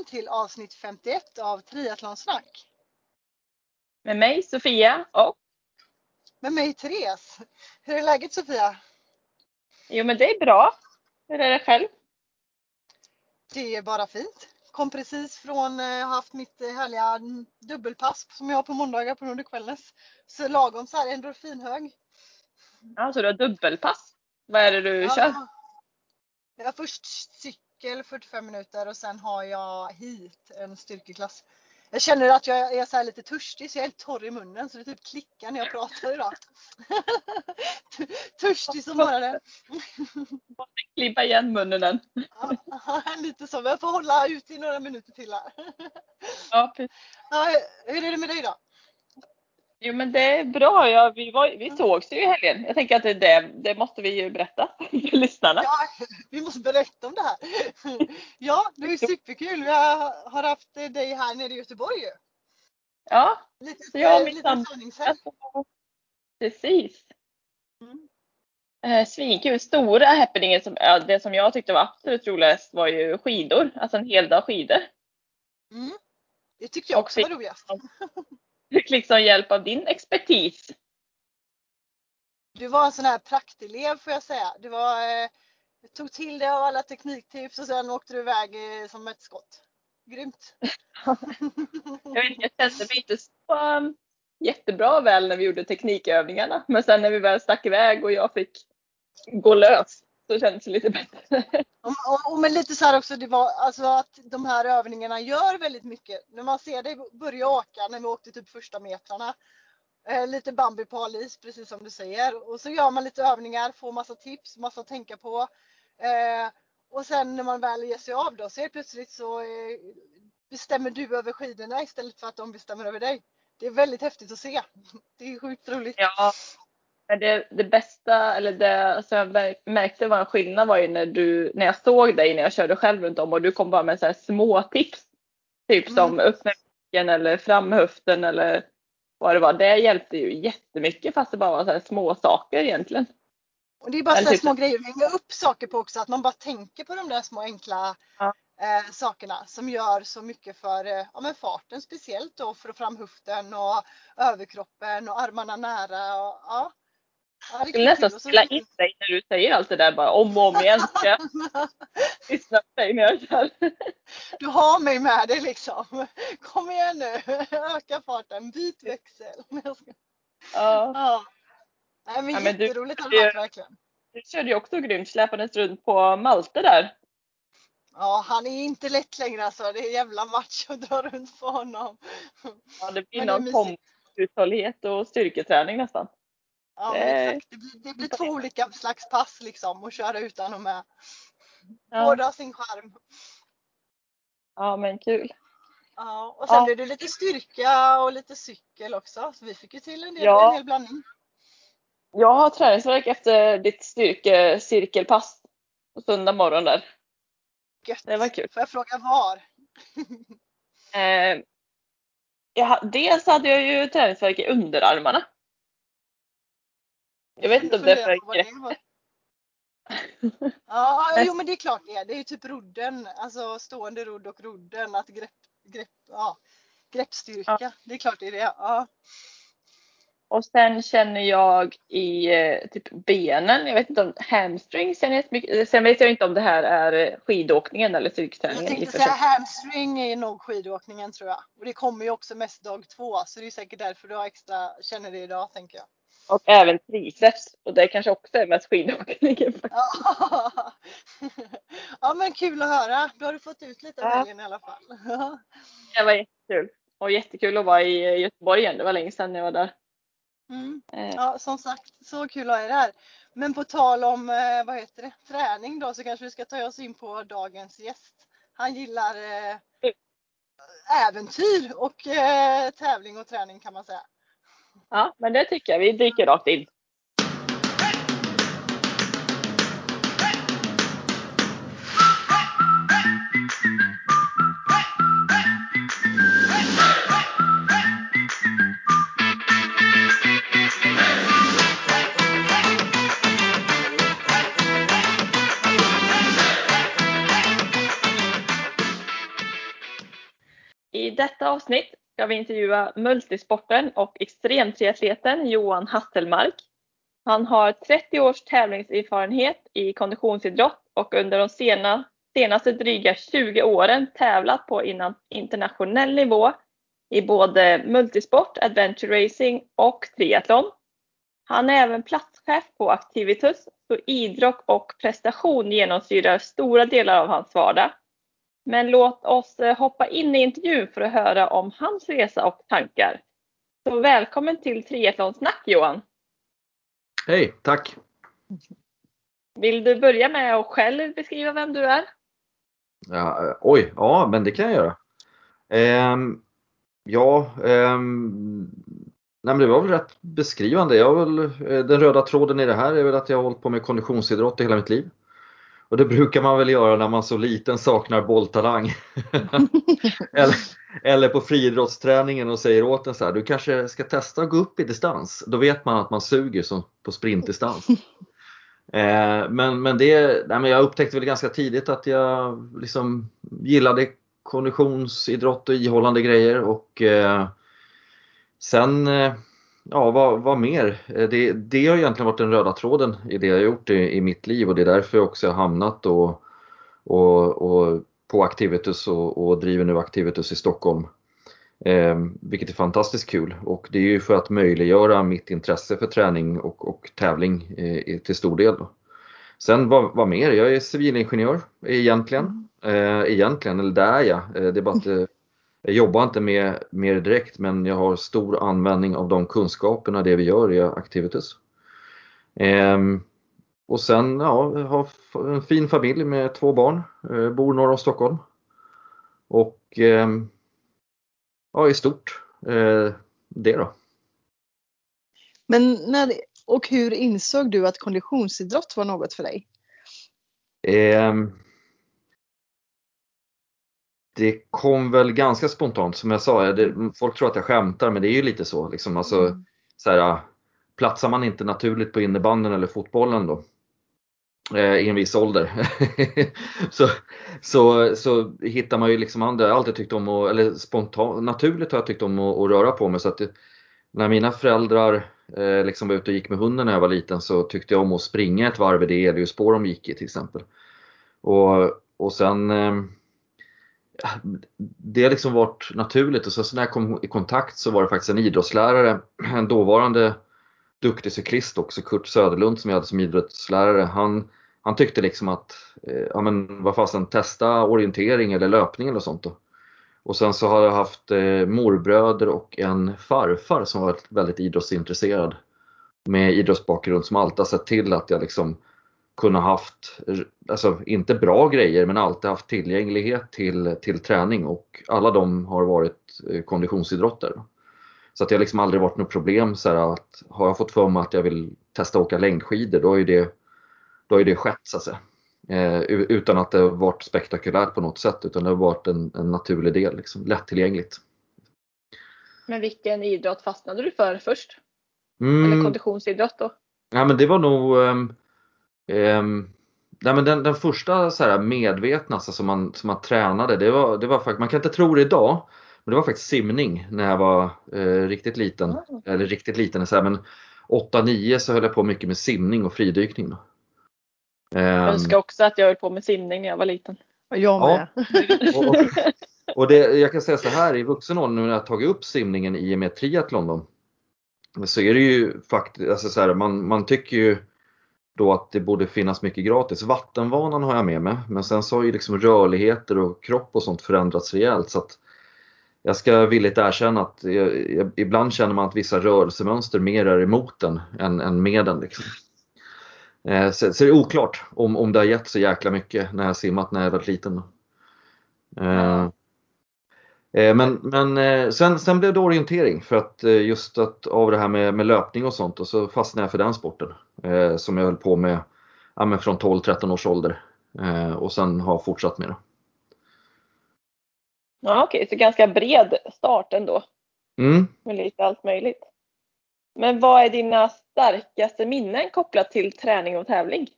välkommen till avsnitt 51 av Triathlonsnack. Med mig Sofia och Med mig Therese. Hur är läget Sofia? Jo men det är bra. Hur är det själv? Det är bara fint. Kom precis från, jag har haft mitt eh, härliga dubbelpass som jag har på måndagar på Nordic Wellness. Så lagom så här endorfinhög. Ja, så du har dubbelpass. Vad är det du Ja. kör? Jag först cykel 45 minuter och sen har jag hit en styrkeklass. Jag känner att jag är så lite törstig så jag är helt torr i munnen så det typ klickar när jag pratar idag. törstig som bara. Måste klippa igen munnen. Ja, lite så. Men jag får hålla ut i några minuter till här. Ja, precis. Ja, hur är det med dig då? Jo men det är bra. Ja, vi, var, vi sågs ju i helgen. Jag tänker att det, det, det måste vi ju berätta för lyssnarna. Ja, vi måste berätta om det här. Ja, det är superkul. Vi har haft dig här nere i Göteborg ju. Ja, Lite, Så jag och min sambo- precis. Mm. Eh, svinkul. Stora happeningen, som, det som jag tyckte var absolut roligast var ju skidor. Alltså en hel dag skidor. Mm. Det tyckte jag också var roligast. Fick liksom hjälp av din expertis. Du var en sån här praktelev får jag säga. Du var, eh, tog till dig av alla tekniktips och sen åkte du iväg eh, som ett skott. Grymt. Jag, vet, jag kände mig inte så um, jättebra väl när vi gjorde teknikövningarna. Men sen när vi väl stack iväg och jag fick gå lös så kändes det lite bättre. Och, och, och men lite så här också, det var alltså att de här övningarna gör väldigt mycket. När man ser dig börja åka när vi åkte typ första metrarna. Eh, lite Bambi på is, precis som du säger. Och så gör man lite övningar, får massa tips, massa att tänka på. Eh, och sen när man väl ger sig av då så helt plötsligt så eh, bestämmer du över skidorna istället för att de bestämmer över dig. Det är väldigt häftigt att se. Det är sjukt roligt. Ja. Men det, det bästa, eller det alltså jag mär- märkte var en skillnad var ju när du, när jag såg dig när jag körde själv runt om och du kom bara med så här små tips. Typ Mm. som upp med micken eller fram höften eller vad det var. Det hjälpte ju jättemycket fast det bara var så här små saker egentligen. Och det är bara Eller så här typ- små grejer att hänga upp saker på också. Att man bara tänker på de där små enkla Ja. eh, sakerna som gör så mycket för eh, ja, men farten speciellt då för att få fram höften och överkroppen och armarna nära. Och, ja. Ja, Jag skulle nästan spela in dig när du säger allt det där bara om och om igen. Lyssna på dig när jag kör. Du har mig med dig liksom. Kom igen nu, öka farten, byt växel. Ja. Ja. Nej, men Ja, men jätteroligt det varit verkligen. Du körde ju också grymt släpandes runt på Malte där. Ja, han är inte lätt längre alltså. Det är jävla match att dra runt på honom. Ja, det blir någon mysigt. kombuthållighet och styrketräning nästan. Ja, men Det- exakt. Det blir, det blir två olika slags pass liksom och köra utan och med. Ja, Båda har sin charm. ja men kul. Ja, och sen Ja. blev det lite styrka och lite cykel också. Så vi fick ju till en, del, Ja. en hel blandning. Jag har träningsvärk efter ditt styrkecirkelpass på söndag morgon där. Gött. Det var kul. Får jag fråga var? Eh, jag, dels hade jag ju träningsvärk i underarmarna. Jag vet inte om det är för grepp. Ja, jo men det är klart det är. Det är ju typ rodden, alltså stående rodd och rodden. Att grepp, grepp, ja, greppstyrka. Det är klart det är det. Ja. Och sen känner jag i eh, typ benen, jag vet inte om hamstring känner jag mycket. Sen vet jag inte om det här är eh, skidåkningen eller Jag styrketräningen. och tänkte säga hamstring är nog skidåkningen tror jag. Och det kommer ju också mest dag två. Så det är säkert därför du har extra, känner det idag tänker jag. Och även triceps. Och det kanske också är mest skidåkningen. Ja. ja men kul att höra. Då har du fått ut lite av Ja. helgen i alla fall. Det var jättekul. Och jättekul att vara i Göteborg igen. Det var länge sedan jag var där. Mm. Eh, Ja som sagt, så kul att ha er här. Men på tal om eh, vad heter det, träning då så kanske vi ska ta oss in på dagens gäst. Han gillar eh, äventyr och eh, tävling och träning kan man säga. Ja, men det tycker jag. Vi dyker rakt in. I detta avsnitt ska vi intervjua multisporten och extremtriatleten Johan Hasselmark. Han har 30 års tävlingserfarenhet i konditionsidrott och under de sena, senaste dryga 20 åren tävlat på internationell nivå i både multisport, adventure racing och triathlon. Han är även platschef på Activitus, så idrott och prestation genomsyrar stora delar av hans vardag. Men låt oss eh, hoppa in i intervjun för att höra om hans resa och tankar. Så välkommen till Triathlonsnack Johan! Hej, tack! Vill du börja med att själv beskriva vem du är? Ja, eh, oj, ja men det kan jag göra. Um, ja, um, nej, det var väl rätt beskrivande. Jag väl, eh, den röda tråden i det här är väl att jag har hållit på med konditionsidrott i hela mitt liv. Och det brukar man väl göra när man så liten saknar bolltalang. eller, eller på friidrottsträningen och säger åt en så här, du kanske ska testa att gå upp i distans. Då vet man att man suger som på sprintdistans. eh, men, men, det, nej, men jag upptäckte väl ganska tidigt att jag liksom gillade konditionsidrott och ihållande grejer och eh, sen eh, ja, vad, vad mer? Eh, det, det har egentligen varit den röda tråden i det jag gjort i, i mitt liv och det är därför jag också har hamnat och, och, och på Activitus och, och, driver nu Activitus i Stockholm. Eh, vilket är fantastiskt kul och det är ju för att möjliggöra mitt intresse för träning och, och tävling eh, till stor del. Då. Sen vad, vad mer? Jag är civilingenjör egentligen. Eh, egentligen, eller det är jag. Eh, det är bara att jag jobbar inte med mer direkt men jag har stor användning av de kunskaperna, det vi gör i Activities. Ehm, och sen, ja, jag har en fin familj med två barn, eh, bor norr om Stockholm. Och eh, ja, i stort eh, det då. Men när, och hur insåg du att konditionsidrott var något för dig? Det kom väl ganska spontant som jag sa. Det, folk tror att jag skämtar men det är ju lite så. Liksom, alltså, mm. så här, platsar man inte naturligt på innebanden eller fotbollen då eh, i en viss ålder så, så, så hittar man ju liksom andra. Jag har alltid tyckt om att, eller spontant, naturligt har jag tyckt om att, att röra på mig. Så att när mina föräldrar eh, liksom var ute och gick med hunden när jag var liten så tyckte jag om att springa ett varv i det elljusspår de gick i till exempel. Och, och sen eh, det har liksom varit naturligt och så när jag kom i kontakt så var det faktiskt en idrottslärare, en dåvarande duktig cyklist också, Kurt Söderlund som jag hade som idrottslärare. Han, han tyckte liksom att, eh, ja men vad fasen, testa orientering eller löpning eller sånt då. Och sen så har jag haft eh, morbröder och en farfar som var väldigt idrottsintresserad med idrottsbakgrund som alltid har sett till att jag liksom kunnat haft, alltså inte bra grejer, men alltid haft tillgänglighet till, till träning och alla de har varit eh, konditionsidrotter. Så att det har liksom aldrig varit något problem så att har jag fått för mig att jag vill testa att åka längdskidor då ju det, då har det skett så att säga. Eh, utan att det har varit spektakulärt på något sätt utan det har varit en, en naturlig del, liksom, lättillgängligt. Men vilken idrott fastnade du för först? Mm. Eller konditionsidrott då? Ja men det var nog um, Um, nej, men den, den första så här medvetna alltså, som, man, som man tränade, det var, det var faktiskt, man kan inte tro det idag, men det var faktiskt simning när jag var eh, riktigt liten. Mm. Eller riktigt liten, så här, men 8-9 så höll jag på mycket med simning och fridykning. Då. Um, jag önskar också att jag höll på med simning när jag var liten. Och jag med. Ja, och, och det, jag kan säga så här i vuxen ålder nu när jag tagit upp simningen i och med triathlon då, så är det ju faktiskt, alltså så här, man, man tycker ju då att det borde finnas mycket gratis. Vattenvanan har jag med mig men sen så har ju liksom rörligheter och kropp och sånt förändrats rejält. Så att jag ska villigt erkänna att jag, jag, ibland känner man att vissa rörelsemönster mer är emot den än, än med den. Liksom. Eh, så, så, det är oklart om, om det har gett så jäkla mycket när jag simmat när jag var liten. Eh, men, men eh, sen, sen blev det orientering för att eh, just att av det här med, med löpning och sånt och så fastnade jag för den sporten som jag höll på med ja, från 12-13 års ålder och sen har fortsatt med det. Ja, Okej, okay. så ganska bred start ändå. Mm. Med lite allt möjligt. Men vad är dina starkaste minnen kopplat till träning och tävling?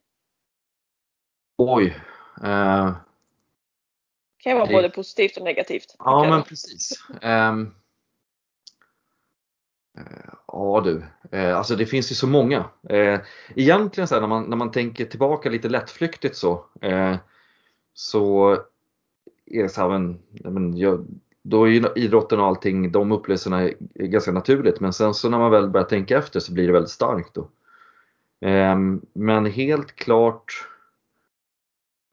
Oj. Eh, kan ju vara både positivt och negativt. Ja, men precis. Um, ja du, uh, alltså det finns ju så många. Uh, egentligen så här, när, man, när man tänker tillbaka lite lättflyktigt så, uh, så är det så här, men, men jag, då är ju idrotten och allting, de upplevelserna är ganska naturligt. Men sen så när man väl börjar tänka efter så blir det väldigt starkt. Då. Um, men helt klart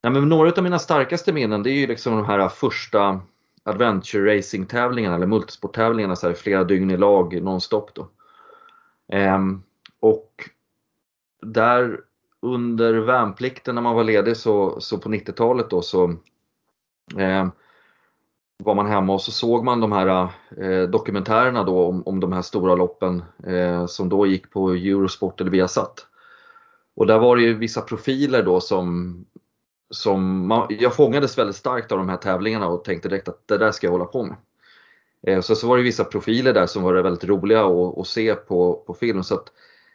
Ja, men några av mina starkaste minnen det är ju liksom de här första adventure racing tävlingarna eller multisporttävlingarna så här, flera dygn i lag nonstop. Då. Ehm, och där under värnplikten när man var ledig så, så på 90-talet då så eh, var man hemma och så såg man de här eh, dokumentärerna då om, om de här stora loppen eh, som då gick på Eurosport eller Viasat. Och där var det ju vissa profiler då som som man, jag fångades väldigt starkt av de här tävlingarna och tänkte direkt att det där ska jag hålla på med. Eh, så, så var det vissa profiler där som var väldigt roliga att, att se på, på film. Så att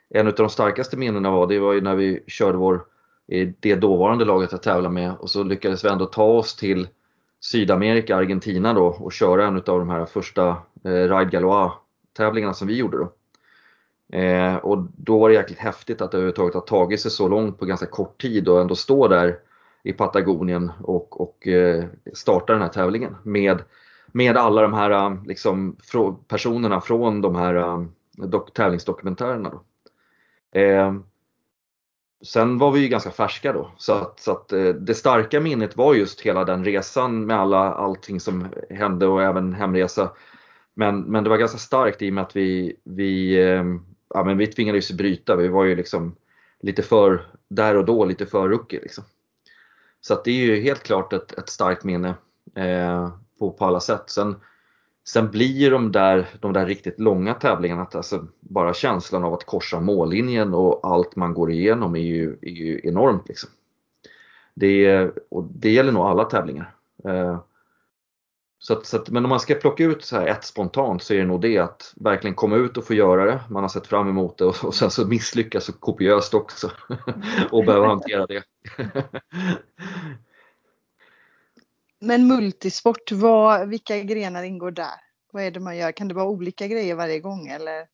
en av de starkaste minnena var, det var ju när vi körde vår, eh, det dåvarande laget att tävla med och så lyckades vi ändå ta oss till Sydamerika, Argentina då och köra en av de här första eh, Ride Galois tävlingarna som vi gjorde då. Eh, och då var det jäkligt häftigt att det överhuvudtaget har tagit sig så långt på ganska kort tid och ändå stå där i Patagonien och, och eh, starta den här tävlingen med, med alla de här eh, liksom, personerna från de här eh, dok, tävlingsdokumentärerna. Då. Eh, sen var vi ju ganska färska då så att, så att det starka minnet var just hela den resan med alla, allting som hände och även hemresa. Men, men det var ganska starkt i och med att vi, vi, ja, men vi tvingades bryta. Vi var ju liksom lite för, där och då, lite för rookie. Liksom. Så det är ju helt klart ett, ett starkt minne eh, på, på alla sätt. Sen, sen blir de där, de där riktigt långa tävlingarna, alltså bara känslan av att korsa mållinjen och allt man går igenom är ju, är ju enormt. Liksom. Det, och det gäller nog alla tävlingar. Eh, så att, så att, men om man ska plocka ut så här ett spontant så är det nog det att verkligen komma ut och få göra det. Man har sett fram emot det och, och sen så misslyckas så kopiöst också och behöva hantera det. men multisport, vad, vilka grenar ingår där? Vad är det man gör? Kan det vara olika grejer varje gång eller?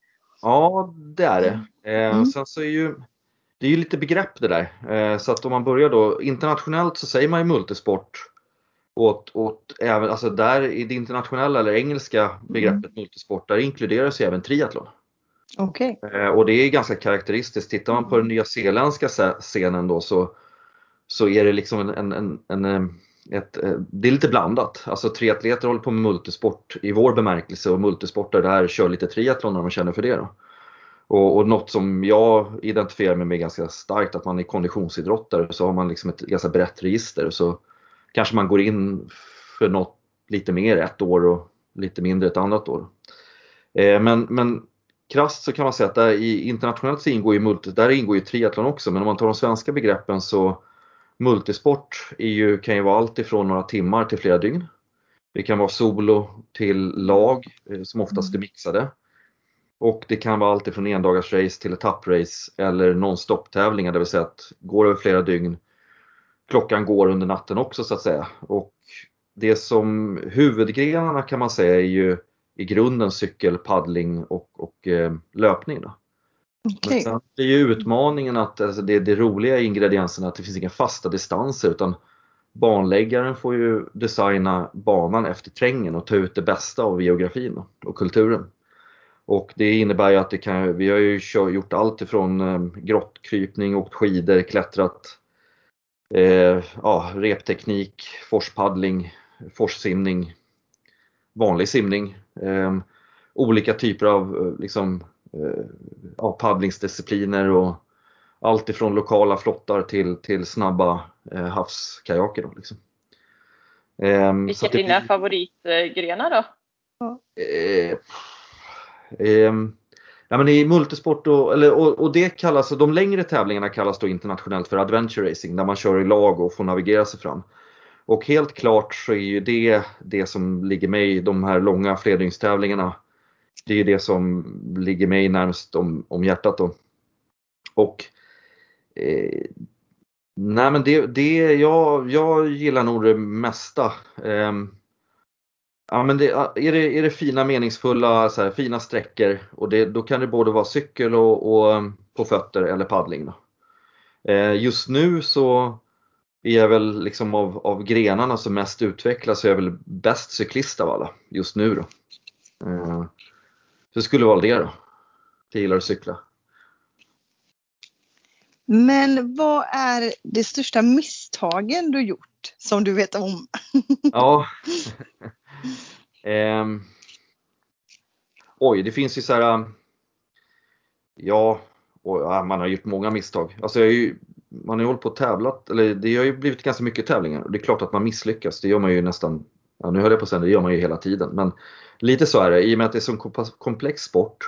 Ja, det är det. Eh, mm. Sen så är ju det är ju lite begrepp det där. Eh, så att om man börjar då internationellt så säger man ju multisport åt, åt även, alltså där i det internationella eller engelska begreppet mm. multisport, där inkluderas ju även triathlon. Okay. Eh, och det är ganska karaktäristiskt. Tittar man på den nya zeeländska scenen då så, så är det liksom en, en, en, ett, eh, det är lite blandat. Alltså triatleter håller på med multisport i vår bemärkelse och multisportare där kör lite triathlon när man känner för det. Då. Och, och något som jag identifierar mig med ganska starkt, att man är konditionsidrottare så har man liksom ett ganska brett register. Så kanske man går in för något lite mer ett år och lite mindre ett annat år. Eh, men, men krasst så kan man säga att där i, internationellt så ingår ju, multi, där ingår ju triathlon också men om man tar de svenska begreppen så multisport är ju, kan ju vara allt ifrån några timmar till flera dygn. Det kan vara solo till lag eh, som oftast är mixade. Och det kan vara allt ifrån endagarsrace till etapprace eller non-stop tävlingar, det vill säga att går över flera dygn klockan går under natten också så att säga. Och det som huvudgrenarna kan man säga är ju i grunden cykel, paddling och, och eh, löpning. Då. Okay. Men sen är ju utmaningen att alltså det, det roliga i ingredienserna att det finns inga fasta distanser utan banläggaren får ju designa banan efter trängen och ta ut det bästa av geografin och kulturen. Och det innebär ju att det kan, vi har ju gjort allt ifrån eh, grottkrypning, åkt skidor, klättrat eh, ja, repteknik, forspaddling, forssimning, vanlig simning. Eh, olika typer av eh, liksom, eh, ja, paddlingsdiscipliner och allt ifrån lokala flottar till, till snabba eh, havskajaker. Då, liksom. Eh, Vilka är dina favoritgrenar då? Eh, Nej, men I multisport och, eller, och, och, det kallas, de längre tävlingarna kallas då internationellt för adventure racing där man kör i lag och får navigera sig fram. Och helt klart så är ju det det som ligger mig i de här långa flerdygnstävlingarna. Det är det som ligger mig närmast om, om hjärtat då. Och eh, Nej men det, det jag, jag gillar nog det mesta. Um, ja, men det, är, det, är det fina meningsfulla så här, fina sträckor och det, då kan det både vara cykel och, och på fötter eller paddling. Då. Uh, just nu så är jag väl liksom av, av grenarna som mest utvecklas så är jag väl bäst cyklist av alla just nu då. Uh, så det skulle vara det då. Jag gillar att cykla. Men vad är det största misstagen du gjort som du vet om? ja. Eh, oj, det finns ju så här. Um, ja, och, ja, man har gjort många misstag. Alltså jag ju, man har ju hållit på och tävlat, eller det har ju blivit ganska mycket tävlingar och det är klart att man misslyckas. Det gör man ju nästan, ja, nu höll jag på att säga det gör man ju hela tiden. Men lite så är det, i och med att det är en så komplex sport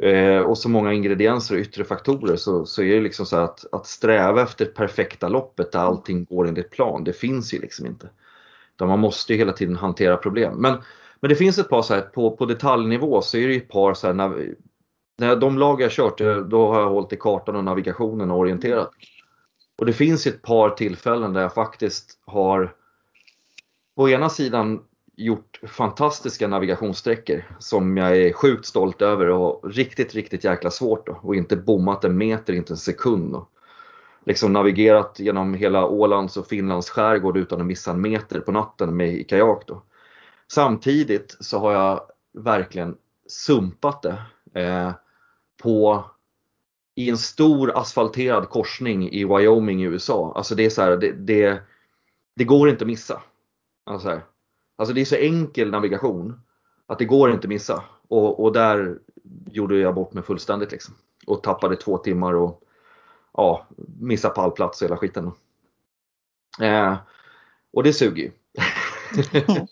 eh, och så många ingredienser och yttre faktorer så, så är det liksom så att, att sträva efter perfekta loppet där allting går enligt plan, det finns ju liksom inte. Utan man måste ju hela tiden hantera problem. Men, men det finns ett par så här, på, på detaljnivå så är det ett par så här, när, när de lag jag kört, eh, då har jag hållit i kartan och navigationen och orienterat. Och det finns ett par tillfällen där jag faktiskt har på ena sidan gjort fantastiska navigationssträckor som jag är sjukt stolt över och riktigt, riktigt jäkla svårt då, och inte bommat en meter, inte en sekund. Då. Liksom navigerat genom hela Ålands och Finlands skärgård utan att missa en meter på natten med i kajak. Då. Samtidigt så har jag verkligen sumpat det eh, på i en stor asfalterad korsning i Wyoming i USA. Alltså det är så här, det, det, det går inte att missa. Alltså här, Alltså det är så enkel navigation att det går inte att missa. Och, och där gjorde jag bort mig fullständigt liksom. Och tappade två timmar och ja, missade pallplats och hela skiten. Eh, och det suger ju.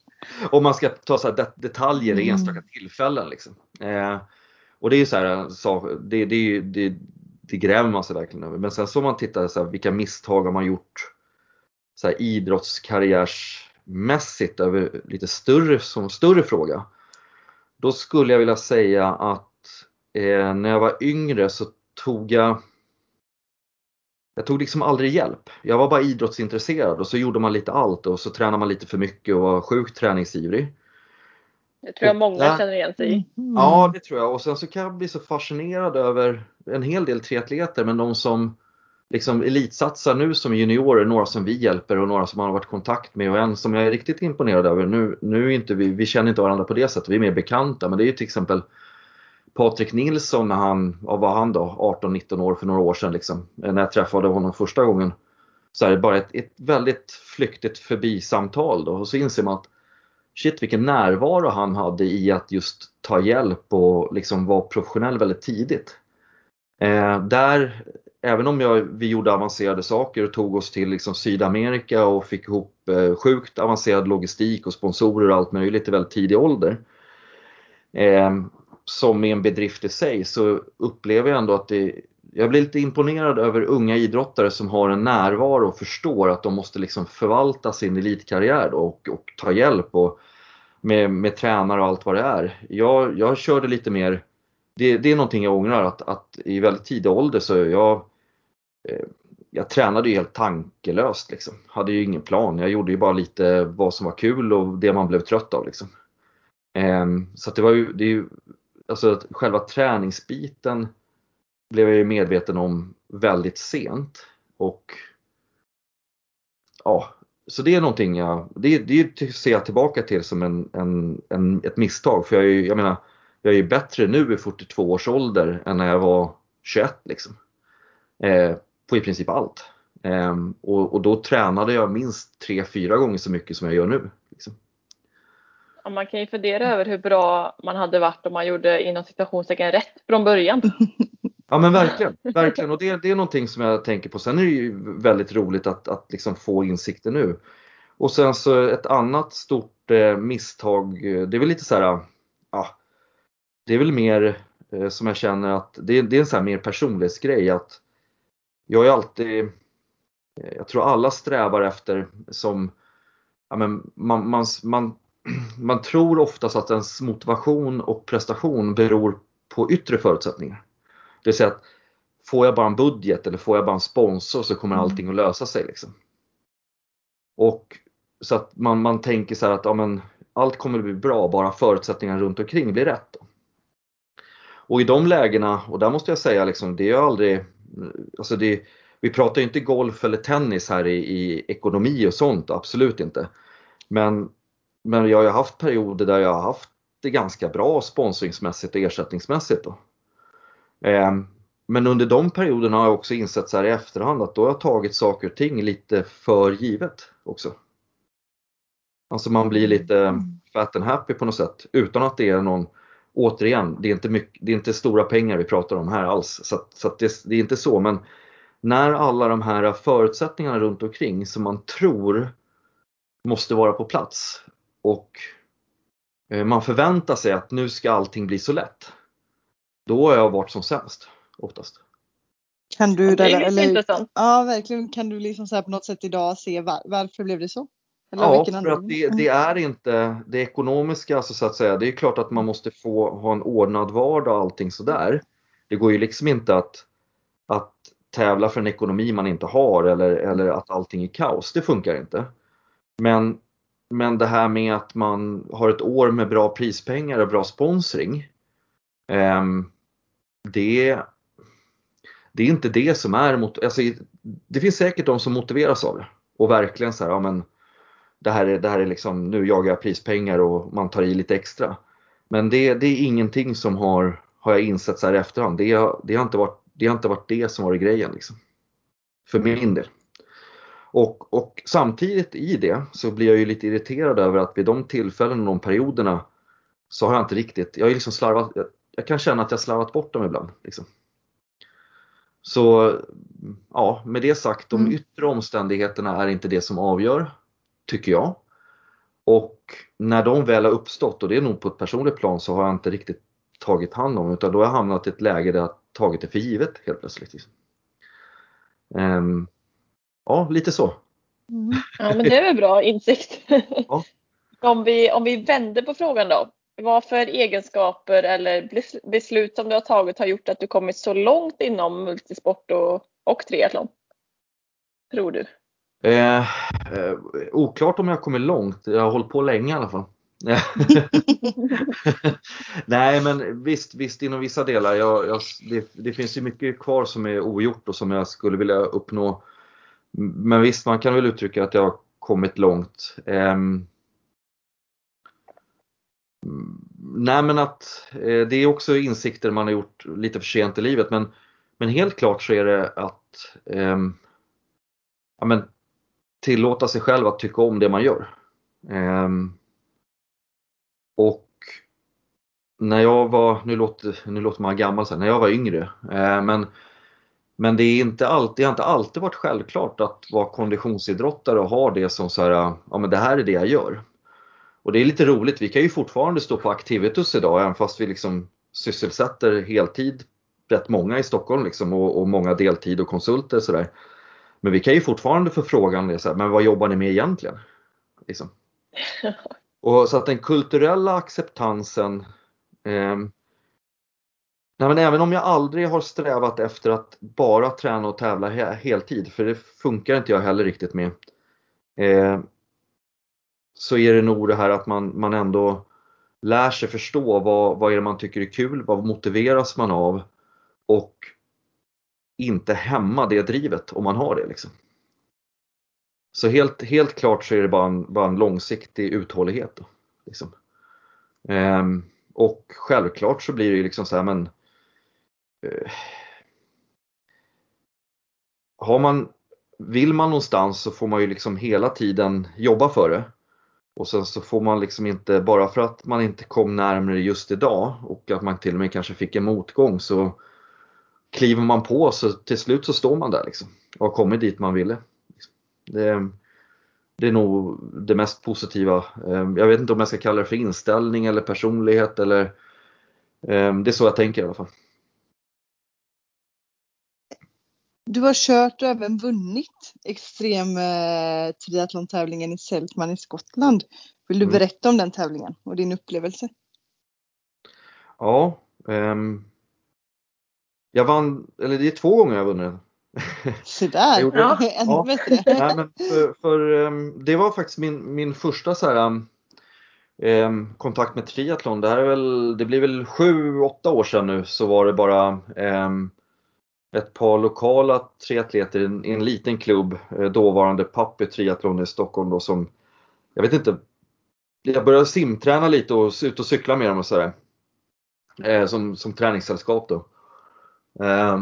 Om man ska ta så det, detaljer i mm. enstaka tillfällen. Liksom. Eh, och det är ju så här, så, det, det, det, det gräver man sig verkligen över. Men sen så om man tittar så här, vilka misstag har man gjort så här, idrottskarriärs mässigt över lite större, som större fråga. Då skulle jag vilja säga att eh, när jag var yngre så tog jag jag tog liksom aldrig hjälp. Jag var bara idrottsintresserad och så gjorde man lite allt och så tränade man lite för mycket och var sjukt träningsivrig. Det tror jag många känner igen sig i. Mm. Ja, det tror jag. Och sen så kan jag bli så fascinerad över en hel del triatleter, men de som liksom elitsatsar nu som juniorer, några som vi hjälper och några som man har varit i kontakt med och en som jag är riktigt imponerad över. Nu, nu är inte vi, vi känner inte varandra på det sättet, vi är mer bekanta, men det är ju till exempel Patrik Nilsson när han, vad var han då, 18-19 år för några år sedan liksom, när jag träffade honom första gången. Så är det bara ett, ett väldigt flyktigt förbisamtal då och så inser man att shit vilken närvaro han hade i att just ta hjälp och liksom vara professionell väldigt tidigt. Eh, där även om jag, vi gjorde avancerade saker och tog oss till liksom Sydamerika och fick ihop eh, sjukt avancerad logistik och sponsorer och allt möjligt i väldigt tidig ålder. Eh, som är en bedrift i sig så upplever jag ändå att det, jag blir lite imponerad över unga idrottare som har en närvaro och förstår att de måste liksom förvalta sin elitkarriär och, och ta hjälp och med, med tränare och allt vad det är. Jag, jag körde lite mer det, det är någonting jag ångrar att, att i väldigt tidig ålder så jag eh, jag tränade ju helt tankelöst liksom. Hade ju ingen plan. Jag gjorde ju bara lite vad som var kul och det man blev trött av liksom. Ehm, så så det var ju, det är ju, alltså själva träningsbiten blev jag ju medveten om väldigt sent och ja, så det är någonting jag, det, det ser jag tillbaka till som en, en, en, ett misstag för jag är ju, jag menar, jag är ju bättre nu i 42 års ålder än när jag var 21 liksom. Eh, på i princip allt. Eh, och, och, då tränade jag minst 3-4 gånger så mycket som jag gör nu. Liksom. Ja, man kan ju fundera över hur bra man hade varit om man gjorde inom citationstecken rätt från början. Ja men verkligen, verkligen. och det, det är någonting som jag tänker på. Sen är det ju väldigt roligt att, att liksom få insikter nu. Och sen så ett annat stort eh, misstag, eh, det är väl lite så här, ja, det är väl mer eh, som jag känner att det, det är en så här mer personlighetsgrej att jag är alltid, eh, jag tror alla strävar efter som, ja men man, man, man, man tror oftast att ens motivation och prestation beror på yttre förutsättningar. Det vill säga att får jag bara en budget eller får jag bara en sponsor så kommer Mm. allting att lösa sig. Liksom. Och så att man, man tänker så här att ja, men, allt kommer att bli bra bara förutsättningarna runt omkring blir rätt. Då. Och i de lägena, och där måste jag säga liksom, det är aldrig, alltså det, vi pratar ju inte golf eller tennis här i, i ekonomi och sånt, absolut inte. Men, men jag har ju haft perioder där jag har haft det ganska bra sponsringsmässigt och ersättningsmässigt. Då. Ehm, men under de perioderna har jag också insett så här i efterhand att då har jag tagit saker och ting lite för givet också. Alltså man blir lite fat and happy på något sätt utan att det är någon, återigen, det är inte, mycket, det är inte stora pengar vi pratar om här alls. Så, att, så att det, det är inte så men när alla de här förutsättningarna runt omkring som man tror måste vara på plats och eh, man förväntar sig att nu ska allting bli så lätt. Då har jag varit som sämst oftast. Kan du, Det är eller, intressant. ja verkligen, kan du liksom så här på något sätt idag se var, varför blev det så? Eller Ja, för att anledning? det, Mm. det är inte det ekonomiska alltså, så att säga. Det är klart att man måste få ha en ordnad vardag och allting sådär. Det går ju liksom inte att, att tävla för en ekonomi man inte har eller, eller att allting är kaos. Det funkar inte. Men, men det här med att man har ett år med bra prispengar och bra sponsring. Ehm, det, det är inte det som är mot, alltså, Det finns säkert de som motiveras av det och verkligen så här, ja men det här är, det här är liksom, nu jagar jag prispengar och man tar i lite extra. Men det, det är ingenting som har, har jag insett så här i efterhand. Det, det, har inte varit, det har inte varit det som varit grejen. Liksom. För min del. Och, och samtidigt i det så blir jag ju lite irriterad över att vid de tillfällen och de perioderna så har jag inte riktigt, jag har liksom slarvat, jag, jag kan känna att jag slarvat bort dem ibland. Liksom. Så ja, med det sagt, de Mm. yttre omständigheterna är inte det som avgör, tycker jag. Och när de väl har uppstått, och det är nog på ett personligt plan, så har jag inte riktigt tagit hand om utan då har jag hamnat i ett läge där jag tagit det för givet helt plötsligt. liksom. Ehm, ja, lite så. Mm. Ja, men det är väl bra insikt. Ja. om, vi, om vi vänder på frågan då. Vad för egenskaper eller bes- beslut som du har tagit har gjort att du kommit så långt inom multisport och, och triathlon? Tror du? Eh, eh, oklart om jag kommit långt, jag har hållit på länge i alla fall. Nej men visst, visst inom vissa delar. Jag, jag, det, det finns ju mycket kvar som är ogjort och som jag skulle vilja uppnå. Men visst, man kan väl uttrycka att jag har kommit långt. Eh, nej men att eh, det är också insikter man har gjort lite för sent i livet men, men helt klart så är det att eh, ja, men, tillåta sig själv att tycka om det man gör. Ehm, och när jag var, nu låter, nu låter man gammal så här, när jag var yngre, eh, men, men det, är inte alltid, det har inte alltid varit självklart att vara konditionsidrottare och ha det som så här, ja men det här är det jag gör. Och det är lite roligt, vi kan ju fortfarande stå på Activitus idag även fast vi liksom sysselsätter heltid rätt många i Stockholm liksom och, och många deltid och konsulter och sådär. Men vi kan ju fortfarande få frågan, så här, men vad jobbar ni med egentligen? Liksom. Och så att den kulturella acceptansen ehm, nej men även om jag aldrig har strävat efter att bara träna och tävla he- heltid, för det funkar inte jag heller riktigt med. Eh, så är det nog det här att man, man ändå lär sig förstå vad, vad är det man tycker är kul, vad motiveras man av och inte hämma det drivet om man har det. Liksom. Så helt, helt klart så är det bara en, bara en långsiktig uthållighet. Då, liksom. Ehm, och självklart så blir det ju liksom så här men eh, har man, vill man någonstans så får man ju liksom hela tiden jobba för det. Och sen så får man liksom inte, bara för att man inte kom närmare just idag och att man till och med kanske fick en motgång så kliver man på så till slut så står man där liksom och har kommit dit man ville. Det, det är nog det mest positiva. Eh, jag vet inte om jag ska kalla det för inställning eller personlighet eller eh, det är så jag tänker i alla fall. Du har kört och även vunnit extrem eh, triathlon-tävlingen i Seltman i Skottland. Vill du Mm. berätta om den tävlingen och din upplevelse? Ja, ehm, Jag vann, eller det är två gånger jag vunnit den. Se där, gjorde- ja. Ja. ännu Ja. bättre. Nej, men för, för ehm, det var faktiskt min, min första så här, ehm, kontakt med triathlon. Det här är väl, det blir väl sju, åtta år sedan nu så var det bara ehm, ett par lokala triatleter i en, i en liten klubb, eh, dåvarande Puppy Triathlon i Stockholm då som, jag vet inte, jag började simträna lite och ut och cykla med dem och sådär. Eh, som, som träningssällskap då. Eh,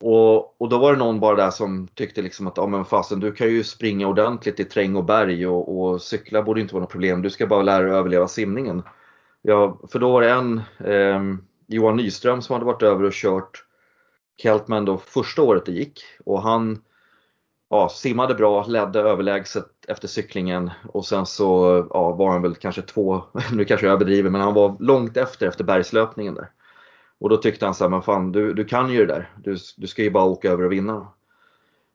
och, och då var det någon bara där som tyckte liksom att ja men fasen du kan ju springa ordentligt i träng och berg och, och cykla borde inte vara något problem. Du ska bara lära dig att överleva simningen. Ja, för då var det en eh, Johan Nyström som hade varit över och kört Keltman då första året det gick och han ja, simmade bra, ledde överlägset efter cyklingen och sen så ja, var han väl kanske två, nu kanske jag överdriver, men han var långt efter efter bergslöpningen där. Och då tyckte han så här, men fan du, du kan ju det där, du, du ska ju bara åka över och vinna.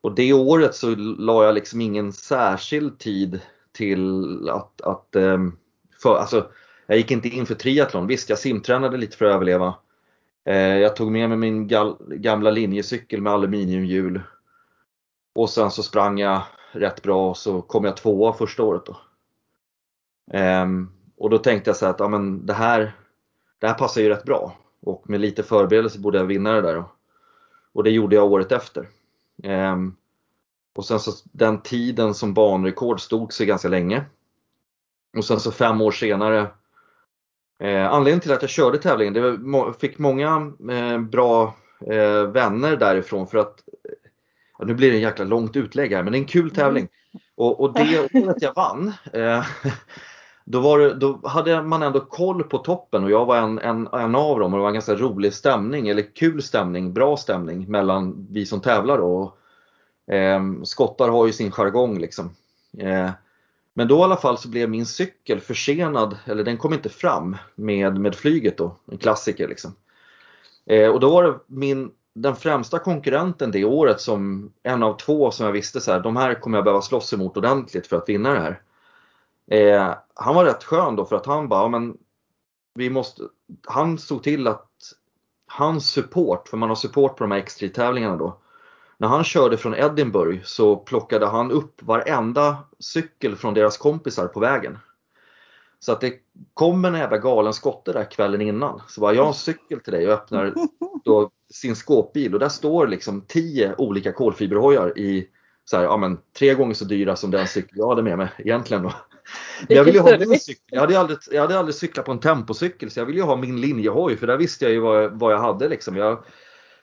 Och det året så la jag liksom ingen särskild tid till att, att ehm, för, alltså, jag gick inte in för triathlon. Visst, jag simtränade lite för att överleva. Eh, jag tog med mig min gal, gamla linjecykel med aluminiumhjul. Och sen så sprang jag rätt bra och så kom jag tvåa första året då. Ehm, och då tänkte jag så här att ja, men det, här, det här passar ju rätt bra. Och med lite förberedelse borde jag vinna det där. Då. Och det gjorde jag året efter. Ehm, och sen så den tiden som banrekord stod sig ganska länge. Och sen så fem år senare eh, Anledningen till att jag körde tävlingen, det var, fick många eh, bra eh, vänner därifrån för att ja, nu blir det en jäkla långt utlägg här men det är en kul tävling. Och, och det året jag vann eh, då, det, då hade man ändå koll på toppen och jag var en, en, en av dem och det var en ganska rolig stämning, eller kul stämning, bra stämning mellan vi som tävlar då. Och, eh, skottar har ju sin jargong liksom. Men då i alla fall så blev min cykel försenad, eller den kom inte fram med, med flyget då, en klassiker liksom. Eh, och då var det min, den främsta konkurrenten det året som en av två som jag visste så här, de här kommer jag behöva slåss emot ordentligt för att vinna det här. Eh, han var rätt skön då för att han bara, ja, men vi måste, han såg till att hans support, för man har support på de här X3 tävlingarna då. När han körde från Edinburgh så plockade han upp varenda cykel från deras kompisar på vägen. Så att det kom en jävla galen skotte där kvällen innan. Så bara, jag har en cykel till dig och öppnar då sin skåpbil och där står liksom tio olika kolfiberhojar i så här, ja, men, tre gånger så dyra som den cykel jag hade med mig egentligen. Då. Jag ville ju ha min cykel. Jag hade, aldrig, jag hade aldrig cyklat på en tempocykel så jag ville ju ha min linjehoj för där visste jag ju vad, jag- vad jag hade. Liksom. Jag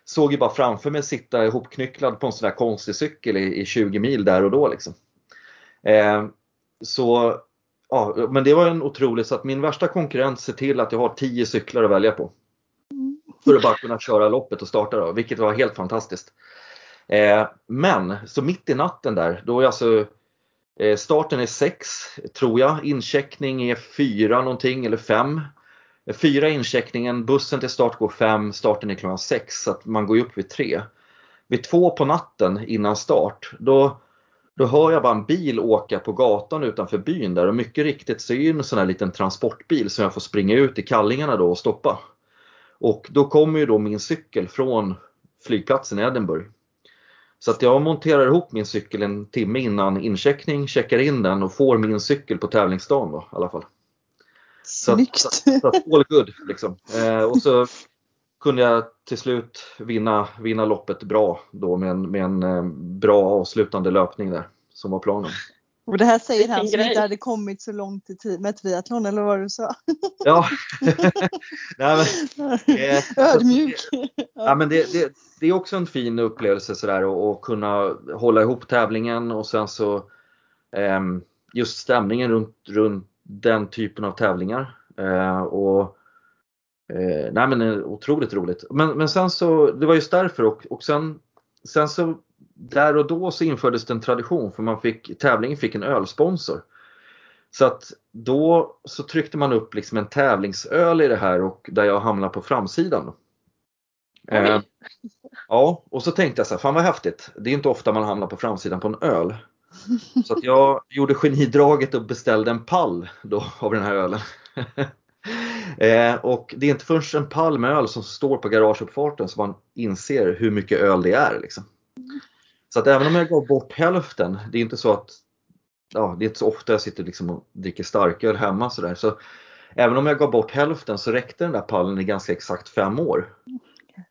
såg ju bara framför mig sitta ihopknycklad på en sån där konstig cykel i, i 20 mil där och då. Liksom. Eh, så, ja, men det var en otrolig, så att min värsta konkurrent ser till att jag har 10 cyklar att välja på. För att bara kunna köra loppet och starta då, vilket var helt fantastiskt. Eh, men så mitt i natten där, då är alltså eh, starten är 6 tror jag, incheckning är 4 någonting eller 5. Fyra incheckningen, bussen till start går fem, starten är klockan sex så att man går upp vid tre. Vid två på natten innan start, då, då hör jag bara en bil åka på gatan utanför byn där och mycket riktigt så är det en sån här liten transportbil som jag får springa ut i kallingarna då och stoppa. Och då kommer ju då min cykel från flygplatsen i Edinburgh. Så att jag monterar ihop min cykel en timme innan incheckning, checkar in den och får min cykel på tävlingsdagen då, i alla fall. Så, Snyggt! så, så all good liksom. Eh, och så kunde jag till slut vinna, vinna loppet bra då med en, med en eh, bra avslutande löpning där som var planen. Och det här säger han som inte hade kommit så långt i tid med triathlon eller vad du sa. Ja, Nej, men, eh, Ödmjuk. Ja, men det, det, det är också en fin upplevelse sådär att kunna hålla ihop tävlingen och sen så ehm, just stämningen runt, runt den typen av tävlingar. Eh, och, eh, nej men är otroligt roligt. Men, men sen så, det var just därför och, och sen, sen så där och då så infördes det en tradition för man fick, tävlingen fick en ölsponsor. Så att då så tryckte man upp liksom en tävlingsöl i det här och där jag hamnade på framsidan. Eh, ja, och så tänkte jag så här, fan vad häftigt. Det är inte ofta man hamnar på framsidan på en öl. Så att jag gjorde genidraget och beställde en pall då av den här ölen. Eh, och det är inte först en pall med öl som står på garageuppfarten som man inser hur mycket öl det är. Liksom. Så att även om jag gav bort hälften, det är inte så att ja, det är inte så ofta jag sitter liksom och dricker starköl hemma sådär. Så även om jag gav bort hälften så räckte den där pallen i ganska exakt fem år.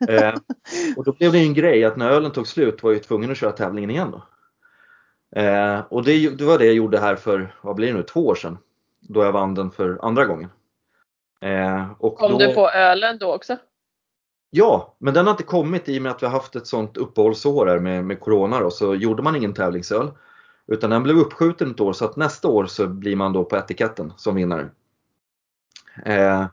Eh, och då blev det en grej att när ölen tog slut var jag tvungen att köra tävlingen igen då. Eh, och det, det, var det jag gjorde här för, vad blir det nu, två år sedan. Då jag vann den för andra gången. Eh, och Kom då, du på ölen då också? Ja, men den har inte kommit i och med att vi har haft ett sånt uppehållsår här med, med Corona då, så gjorde man ingen tävlingsöl. Utan den blev uppskjuten ett år så att nästa år så blir man då på etiketten som vinnare. Eh,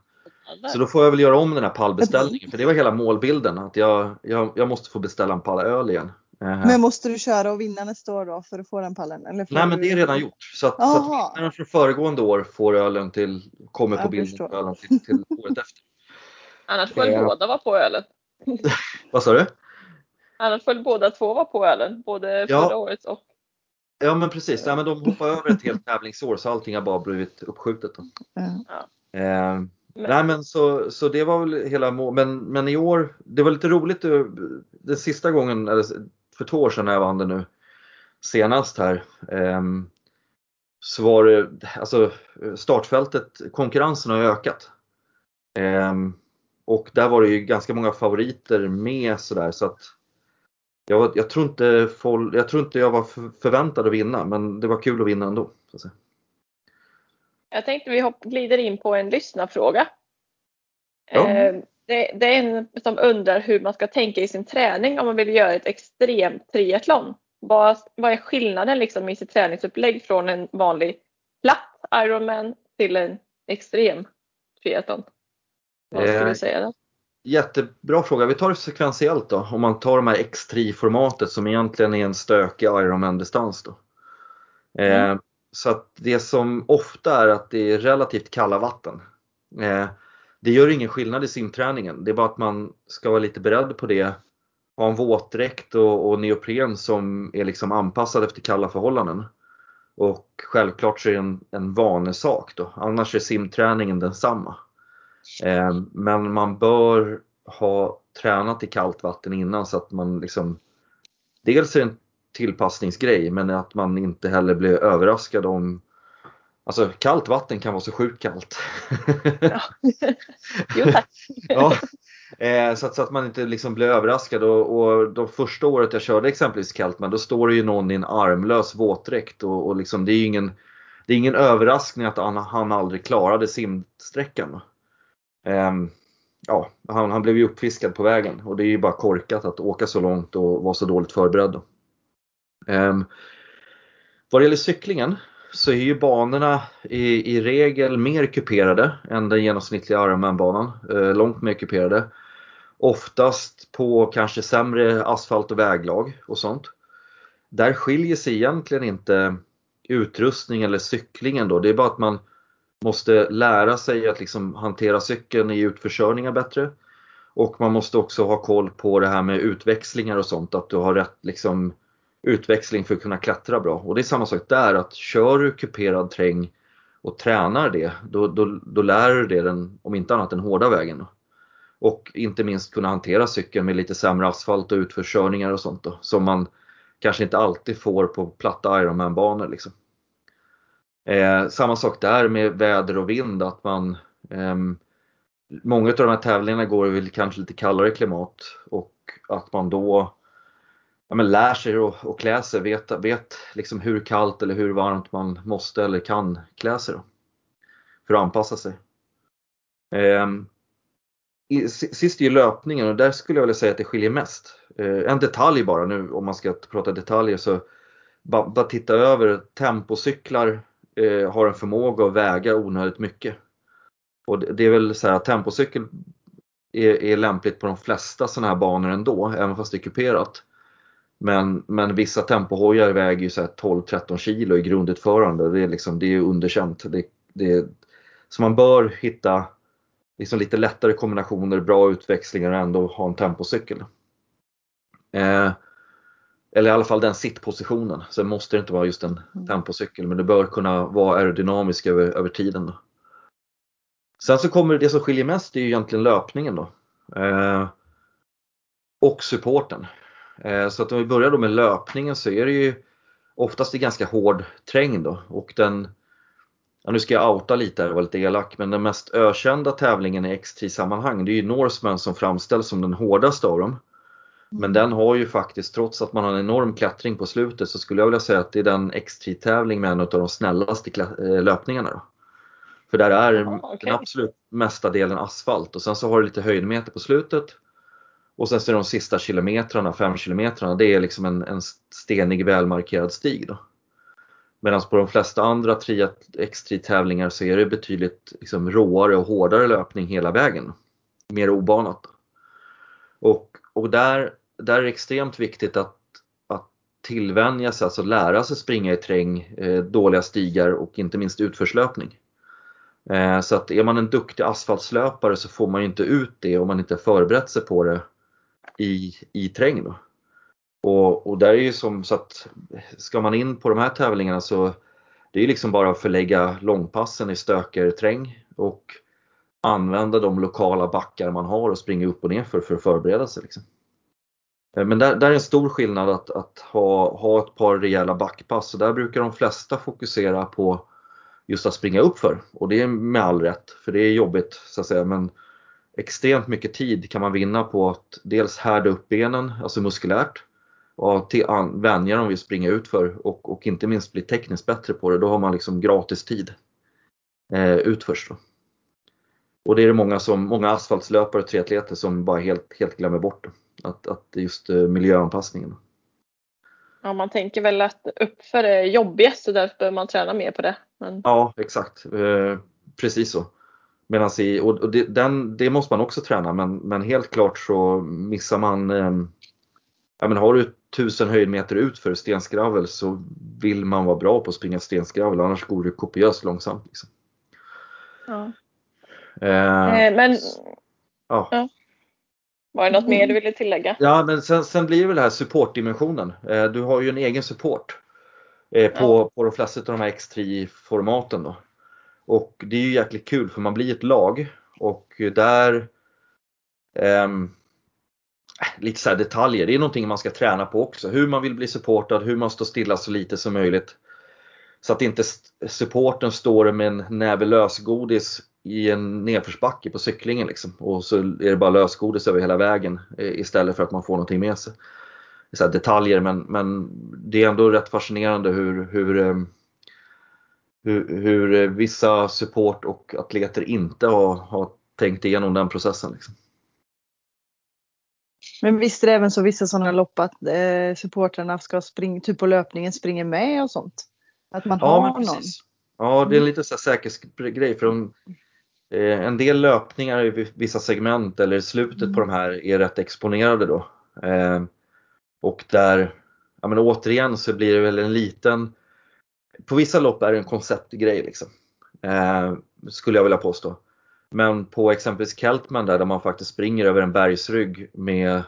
så då får jag väl göra om den här pallbeställningen för det var hela målbilden att jag, jag, jag måste få beställa en pall öl igen. Eh, men måste du köra och vinna nästa år då för att få den pallen? Eller Nej men det är redan gjort. Så att, så att vinnaren från föregående år får ölen till, kommer på bilden ölen till, till året efter. Annars får eh. båda vara på ölen. Vad sa du? Annars får båda två vara på ölen, både förra ja. året och Ja men precis, ja, men de hoppar över ett helt tävlingsår så allting har bara blivit uppskjutet. Då. Ja. Eh, nej men så, så det var väl hela men, men i år, det var lite roligt eh, den sista gången, eller för två år sedan när jag vann det nu senast här. Eh, så var det, alltså startfältet, konkurrensen har ökat. Eh, och där var det ju ganska många favoriter med sådär så att jag, jag, tror inte folk, jag tror inte jag var förväntad att vinna, men det var kul att vinna ändå. Så att. Jag tänkte vi hopp, glider in på en lyssnarfråga. Ja. Eh, det, det, är en som undrar hur man ska tänka i sin träning om man vill göra ett extremt triathlon. Vad, vad är skillnaden liksom i sitt träningsupplägg från en vanlig platt Ironman till en extrem triathlon? Vad skulle du eh, säga där? Jättebra fråga. Vi tar det sekventiellt då. Om man tar de här X3-formatet som egentligen är en stökig Ironman-distans. Då. Eh, mm. så att det som ofta är att det är relativt kalla vatten. Eh, det gör ingen skillnad i simträningen. Det är bara att man ska vara lite beredd på det. Ha en våtdräkt och, och neopren som är liksom anpassad efter kalla förhållanden. Och självklart så är det en, en vanesak då. Annars är simträningen densamma. Eh, men man bör ha tränat i kallt vatten innan så att man liksom Dels är det en tillpassningsgrej men att man inte heller blir överraskad om Alltså kallt vatten kan vara så sjukt kallt. Ja. jo tack. ja. Eh, så, att, så att man inte liksom blir överraskad och, och de första året jag körde exempelvis kallt men då står det ju någon i en armlös våtdräkt och, och liksom, det är ingen det är ingen överraskning att han, han aldrig klarade simsträckan. Um, ja, han, han blev ju uppfiskad på vägen och det är ju bara korkat att åka så långt och vara så dåligt förberedd. Um, vad det gäller cyklingen så är ju banorna i, i regel mer kuperade än den genomsnittliga Ironman-banan. Eh, långt mer kuperade. Oftast på kanske sämre asfalt och väglag och sånt. Där skiljer sig egentligen inte utrustning eller cyklingen då. Det är bara att man måste lära sig att liksom hantera cykeln i utförsörjningar bättre. Och man måste också ha koll på det här med utväxlingar och sånt, att du har rätt liksom, utväxling för att kunna klättra bra. Och det är samma sak där, att kör du kuperad terräng och tränar det, då, då, då lär du dig den, om inte annat den hårda vägen. Och inte minst kunna hantera cykeln med lite sämre asfalt och utförskörningar och sånt då, som man kanske inte alltid får på platta Ironman-banor. Liksom. Eh, samma sak där med väder och vind att man eh, Många av de här tävlingarna går i kanske lite kallare klimat och att man då ja, men lär sig och, och klä sig, vet, vet liksom hur kallt eller hur varmt man måste eller kan klä sig då, för att anpassa sig. Eh, sist är löpningen och där skulle jag vilja säga att det skiljer mest. Eh, en detalj bara nu om man ska prata detaljer så bara, bara titta över tempocyklar eh, har en förmåga att väga onödigt mycket. Och det är väl så här att tempocykel är, är lämpligt på de flesta sådana här banor ändå, även fast det är kuperat. Men, men vissa tempohojar väger ju 12-13 kilo i grundutförande. Det är, liksom, det är underkänt. Det, det, så man bör hitta liksom lite lättare kombinationer, bra utväxlingar och ändå ha en tempocykel. Eh, eller i alla fall den sittpositionen. Sen måste det inte vara just en mm. tempocykel men det bör kunna vara aerodynamisk över, över tiden. Sen så kommer det som skiljer mest, det är ju egentligen löpningen då. Eh, och supporten. Eh, så att om vi börjar då med löpningen så är det ju oftast i ganska hård träng då och den Ja, nu ska jag outa lite här och vara lite elak, men den mest ökända tävlingen i X3-sammanhang det är ju Norseman som framställs som den hårdaste av dem. Men den har ju faktiskt, trots att man har en enorm klättring på slutet, så skulle jag vilja säga att det är den X3-tävling med en av de snällaste eh, löpningarna. Då. För där är Ah, okej. den absolut mesta delen asfalt och sen så har du lite höjdmeter på slutet. Och sen så är de sista kilometrarna, 5 kilometrarna, det är liksom en, en stenig välmarkerad stig. Då. Medan på de flesta andra X3-tävlingar så är det betydligt liksom, råare och hårdare löpning hela vägen. Mer obanat. Och, och där, där är det extremt viktigt att, att tillvänja sig, alltså lära sig springa i träng, eh, dåliga stigar och inte minst utförslöpning. Eh, så att är man en duktig asfaltslöpare så får man ju inte ut det om man inte förberett sig på det i, i träng. Då. Och, och där är ju som så att ska man in på de här tävlingarna så det är ju liksom bara att förlägga långpassen i stökigare träng och använda de lokala backar man har och springa upp och ner för, för att förbereda sig. Liksom. Eh, men där, där är en stor skillnad att, att ha, ha ett par rejäla backpass och där brukar de flesta fokusera på just att springa upp för och det är med all rätt för det är jobbigt så att säga men extremt mycket tid kan man vinna på att dels härda upp benen, alltså muskulärt och till an- vänja dem vid att springa ut för och, och inte minst bli tekniskt bättre på det. Då har man liksom gratis tid eh, utförs. Då. Och det är det många, som, många asfaltslöpare och triatleter som bara helt, helt glömmer bort. Det. Att, att just eh, miljöanpassningen. Ja, man tänker väl att uppför är jobbigast så därför behöver man träna mer på det. Men Ja, exakt. Eh, precis så. Medans i, och det, den, det måste man också träna men, men helt klart så missar man eh, ja, men Har du tusen höjdmeter ut för stenskravel så vill man vara bra på att springa stenskravel annars går det kopiöst långsamt. Liksom. ja. Eh, Eh, men ja. var det något mer du ville tillägga? Ja, men sen, sen blir det väl det här supportdimensionen. Eh, du har ju en egen support eh, på, Ja. på de flesta av de här X3-formaten. Då. Och det är ju jäkligt kul för man blir ett lag och där um, lite så här detaljer, det är någonting man ska träna på också. Hur man vill bli supportad, hur man står stilla så lite som möjligt. Så att inte supporten står med en näve lösgodis i en nedförsbacke på cyklingen liksom. och så är det bara lösgodis över hela vägen eh, istället för att man får någonting med sig. Det är så här detaljer men, men det är ändå rätt fascinerande hur, hur, ehm, hur, hur eh, vissa support och atleter inte har, har tänkt igenom den processen. Liksom. Men visst är det även så vissa sådana lopp att eh, supportrarna ska springa, typ på löpningen springer med och sånt? Att man Ja, har någon? Ja, det är lite så här säkerhetsgrej för de, eh, en del löpningar i vissa segment eller i slutet på de här är rätt exponerade då. Eh, och där, ja men återigen så blir det väl en liten, på vissa lopp är det en konceptgrej liksom. Eh, skulle jag vilja påstå. Men på exempelvis Keltman där, där man faktiskt springer över en bergsrygg med,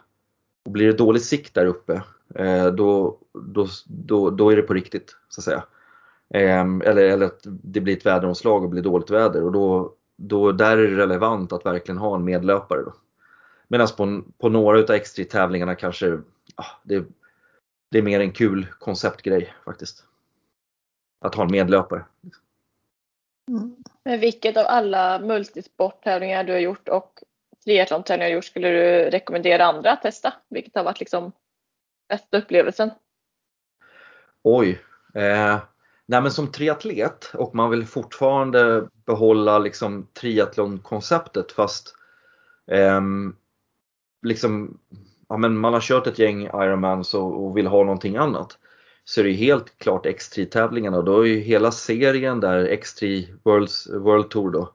och blir det dålig sikt där uppe, eh, då, då, då, då är det på riktigt så att säga. Eh, eller, eller att det blir ett väderomslag och blir dåligt väder och då, då där är det relevant att verkligen ha en medlöpare. Då. Medan på, på några utav X3-tävlingarna kanske ah, det, det är mer en kul konceptgrej faktiskt. Att ha en medlöpare. Mm. Men vilket av alla multisporttävlingar du har gjort och triathlon-tävlingar du har gjort skulle du rekommendera andra att testa? Vilket har varit liksom bästa upplevelsen? Oj. Eh, nej men som triatlet och man vill fortfarande behålla liksom triathlon-konceptet fast ehm, liksom, ja, men man har kört ett gäng Ironmans och, och vill ha någonting annat. Så är det ju helt klart X3-tävlingarna och då är ju hela serien där X3 Worlds, World Tour då.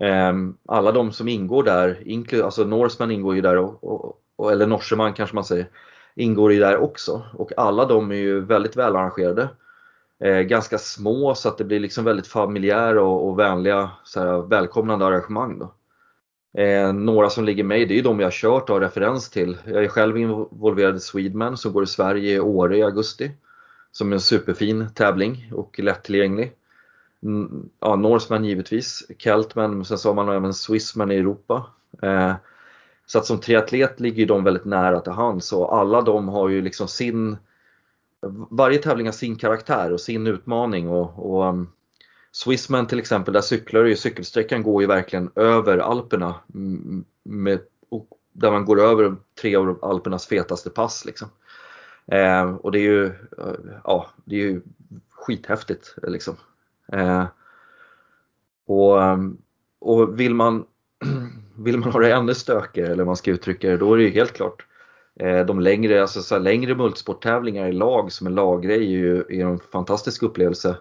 Ehm, alla de som ingår där, alltså Norseman ingår ju där och, och, eller Norseman kanske man säger, ingår ju där också och alla de är ju väldigt välarrangerade. Eh, ganska små så att det blir liksom väldigt familjära och, och vänliga så här, välkomnande arrangemang. Då. Eh, några som ligger mig, det är ju de jag har kört och har referens till. Jag är själv involverad i Swedman som går i Sverige i Åre i augusti. Som är en superfin tävling och lättillgänglig. ja, Norseman givetvis, Keltman, men sen så har man även Swissman i Europa. Eh, så att som triatlet ligger de väldigt nära till hands och alla de har ju liksom sin varje tävling har sin karaktär och sin utmaning och, och um, Swissman till exempel, där cyklar ju, cykelsträckan går ju verkligen över Alperna med, där man går över tre av Alpernas fetaste pass liksom. Eh, och det är ju, eh, ja, det är ju skithäftigt liksom. Eh, och, eh, och vill man vill man ha det ännu stökigare eller man ska uttrycka det, då är det ju helt klart eh, de längre, alltså så längre multisporttävlingar i lag som en laggrej är ju är en fantastisk upplevelse.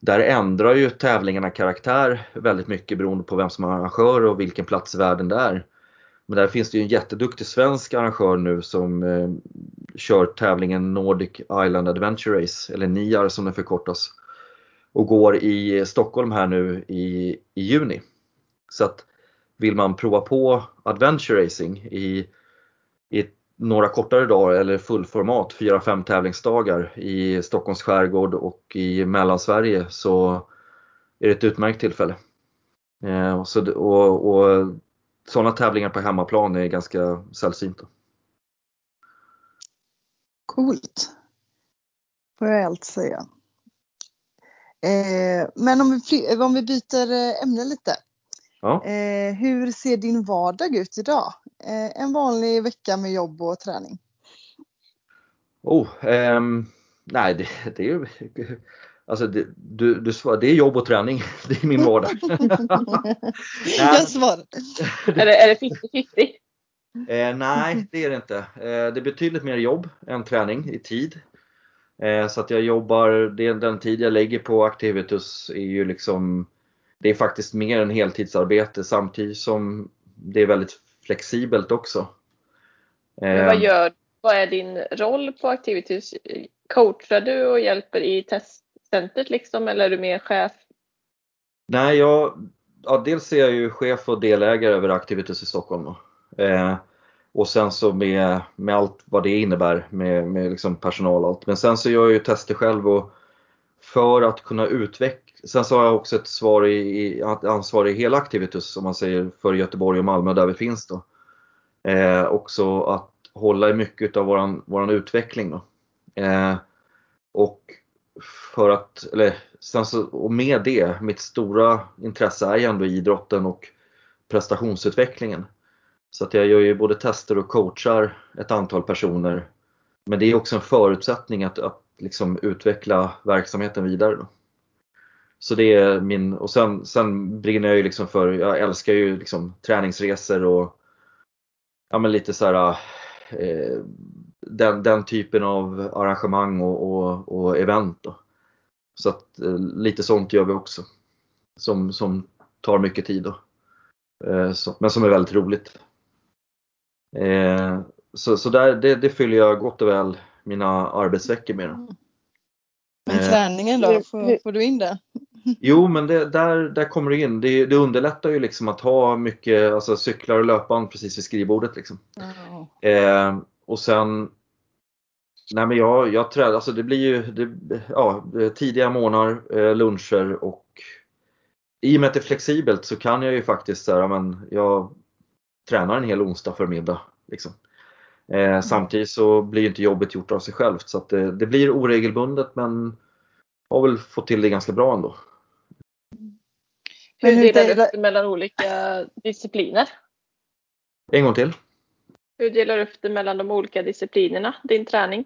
Där ändrar ju tävlingarna karaktär väldigt mycket beroende på vem som är arrangör och vilken plats i världen det är. Men där finns det ju en jätteduktig svensk arrangör nu som eh, kör tävlingen Nordic Island Adventure Race, eller NIAR som den förkortas. Och går i Stockholm här nu i, i juni. Så att vill man prova på adventure racing i, i några kortare dagar eller fullformat, 4-5 tävlingsdagar i Stockholms skärgård och i Mellansverige så är det ett utmärkt tillfälle. Eh, och, så, och, och sådana tävlingar på hemmaplan är ganska sällsynta. Coolt. Får jag allt säga. Eh, men om vi, om vi byter eh, ämne lite. Ja. Eh, hur ser din vardag ut idag? Eh, en vanlig vecka med jobb och träning. Oh, ehm, nej, det, det är ju Alltså det, du, du svarar, det är jobb och träning. Det är min vardag. Jag svarar. är det, är det 50-50? Eh, nej, det är det inte. Eh, det är betydligt mer jobb än träning i tid. Eh, så att jag jobbar, det, den tid jag lägger på Activitus är ju liksom det är faktiskt mer än heltidsarbete samtidigt som det är väldigt flexibelt också. Men vad eh, gör Vad är din roll på Activities? Coachar du och hjälper i testcentret liksom eller är du mer chef? Nej, jag, ja, dels är jag ju chef och delägare över Activities i Stockholm. Eh, och sen så med, med allt vad det innebär med, med liksom personal och allt. Men sen så gör jag ju tester själv och för att kunna utveckla Sen så har jag också ett svar i, ansvar i hela Activitus om man säger för Göteborg och Malmö där vi finns då. Eh, också att hålla i mycket av våran, våran utveckling då. Eh, och för att, eller sen så, och med det, mitt stora intresse är ju ändå idrotten och prestationsutvecklingen. Så att jag gör ju både tester och coachar ett antal personer. Men det är också en förutsättning att, att liksom utveckla verksamheten vidare. Då. Så det är min, och sen, sen brinner jag ju liksom för, jag älskar ju liksom träningsresor och ja men lite så här, eh, den, den typen av arrangemang och, och, och event. Då. Så att eh, lite sånt gör vi också. Som, som tar mycket tid då. Eh, så, men som är väldigt roligt. Eh, så så där, det, det fyller jag gott och väl mina arbetsveckor med. Då. Men eh, träningen då, får, får du in det? Jo, men det, där, där kommer det in. Det, det underlättar ju liksom att ha mycket alltså cyklar och löpband precis vid skrivbordet. Liksom. Oh. Eh, och sen Nej men jag, jag tränar, alltså det blir ju det, ja, tidiga morgnar, eh, luncher och i och med att det är flexibelt så kan jag ju faktiskt så här, men jag tränar en hel onsdag förmiddag. Liksom. Eh, mm. Samtidigt så blir inte jobbet gjort av sig självt så att det, det blir oregelbundet men har väl fått till det ganska bra ändå. Hur delar du upp det mellan olika discipliner? En gång till. Hur delar du upp det mellan de olika disciplinerna, din träning?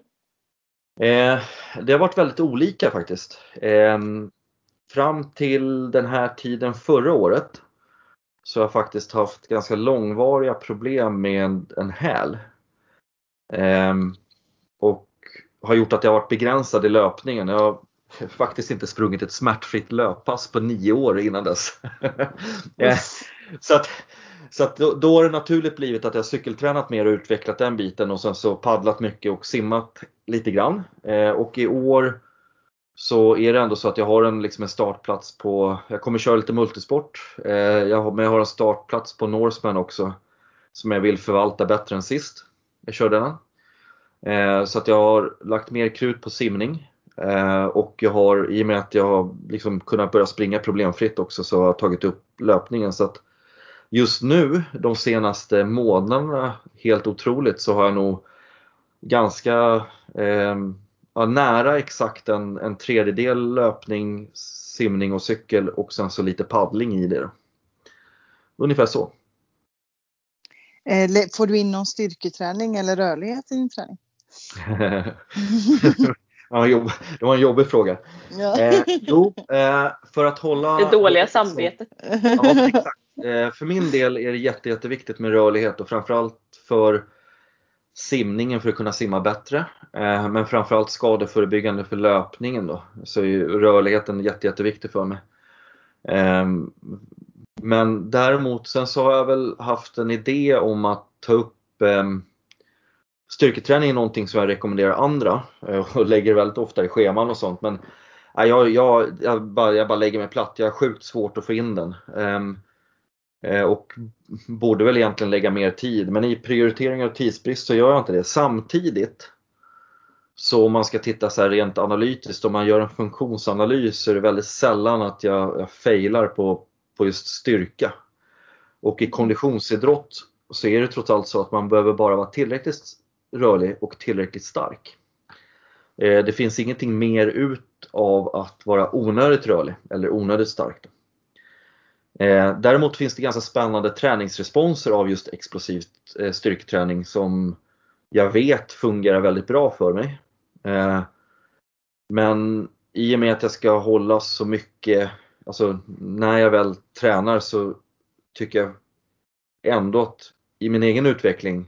Eh, det har varit väldigt olika faktiskt. Eh, fram till den här tiden förra året så har jag faktiskt haft ganska långvariga problem med en, en häl. Eh, och har gjort att jag varit begränsad i löpningen. Jag faktiskt inte sprungit ett smärtfritt löppass på nio år innan dess. Eh, så att, så att då, då har det naturligt blivit att jag cykeltränat mer och utvecklat den biten och sen så paddlat mycket och simmat lite grann. Eh, och i år så är det ändå så att jag har en, liksom en startplats på, jag kommer köra lite multisport, eh, jag har, men jag har en startplats på Norseman också som jag vill förvalta bättre än sist jag körde den. Eh, så att jag har lagt mer krut på simning Eh, och jag har, i och med att jag har liksom kunnat börja springa problemfritt också, så har jag tagit upp löpningen. Så att just nu, de senaste månaderna, helt otroligt, så har jag nog ganska eh, ja, nära exakt en, en tredjedel löpning, simning och cykel och sen så lite paddling i det. Då. Ungefär så. Eh, får du in någon styrketräning eller rörlighet i din träning? ja, det var en jobbig fråga. Ja. Eh, jo, eh, för att hålla... Det dåliga samvetet. Ja, exakt. Eh, för min del är det jätte, jätteviktigt med rörlighet och framförallt för simningen för att kunna simma bättre. Eh, men framförallt skadeförebyggande för löpningen då. Så är rörligheten jätte, jätteviktig för mig. Eh, men däremot sen så har jag väl haft en idé om att ta upp eh, Styrketräning är någonting som jag rekommenderar andra och lägger väldigt ofta i scheman och sånt men jag, jag, jag, bara, jag bara lägger mig platt. Jag har sjukt svårt att få in den. Eh, och borde väl egentligen lägga mer tid men i prioriteringar och tidsbrist så gör jag inte det. Samtidigt så om man ska titta så rent analytiskt, om man gör en funktionsanalys så är det väldigt sällan att jag, jag failar på, på just styrka. Och i konditionsidrott så är det trots allt så att man behöver bara vara tillräckligt rörlig och tillräckligt stark. Eh, det finns ingenting mer ut av att vara onödigt rörlig eller onödigt stark. Eh, däremot finns det ganska spännande träningsresponser av just explosiv eh, styrketräning som jag vet fungerar väldigt bra för mig. Eh, men i och med att jag ska hålla så mycket, alltså när jag väl tränar så tycker jag ändå att i min egen utveckling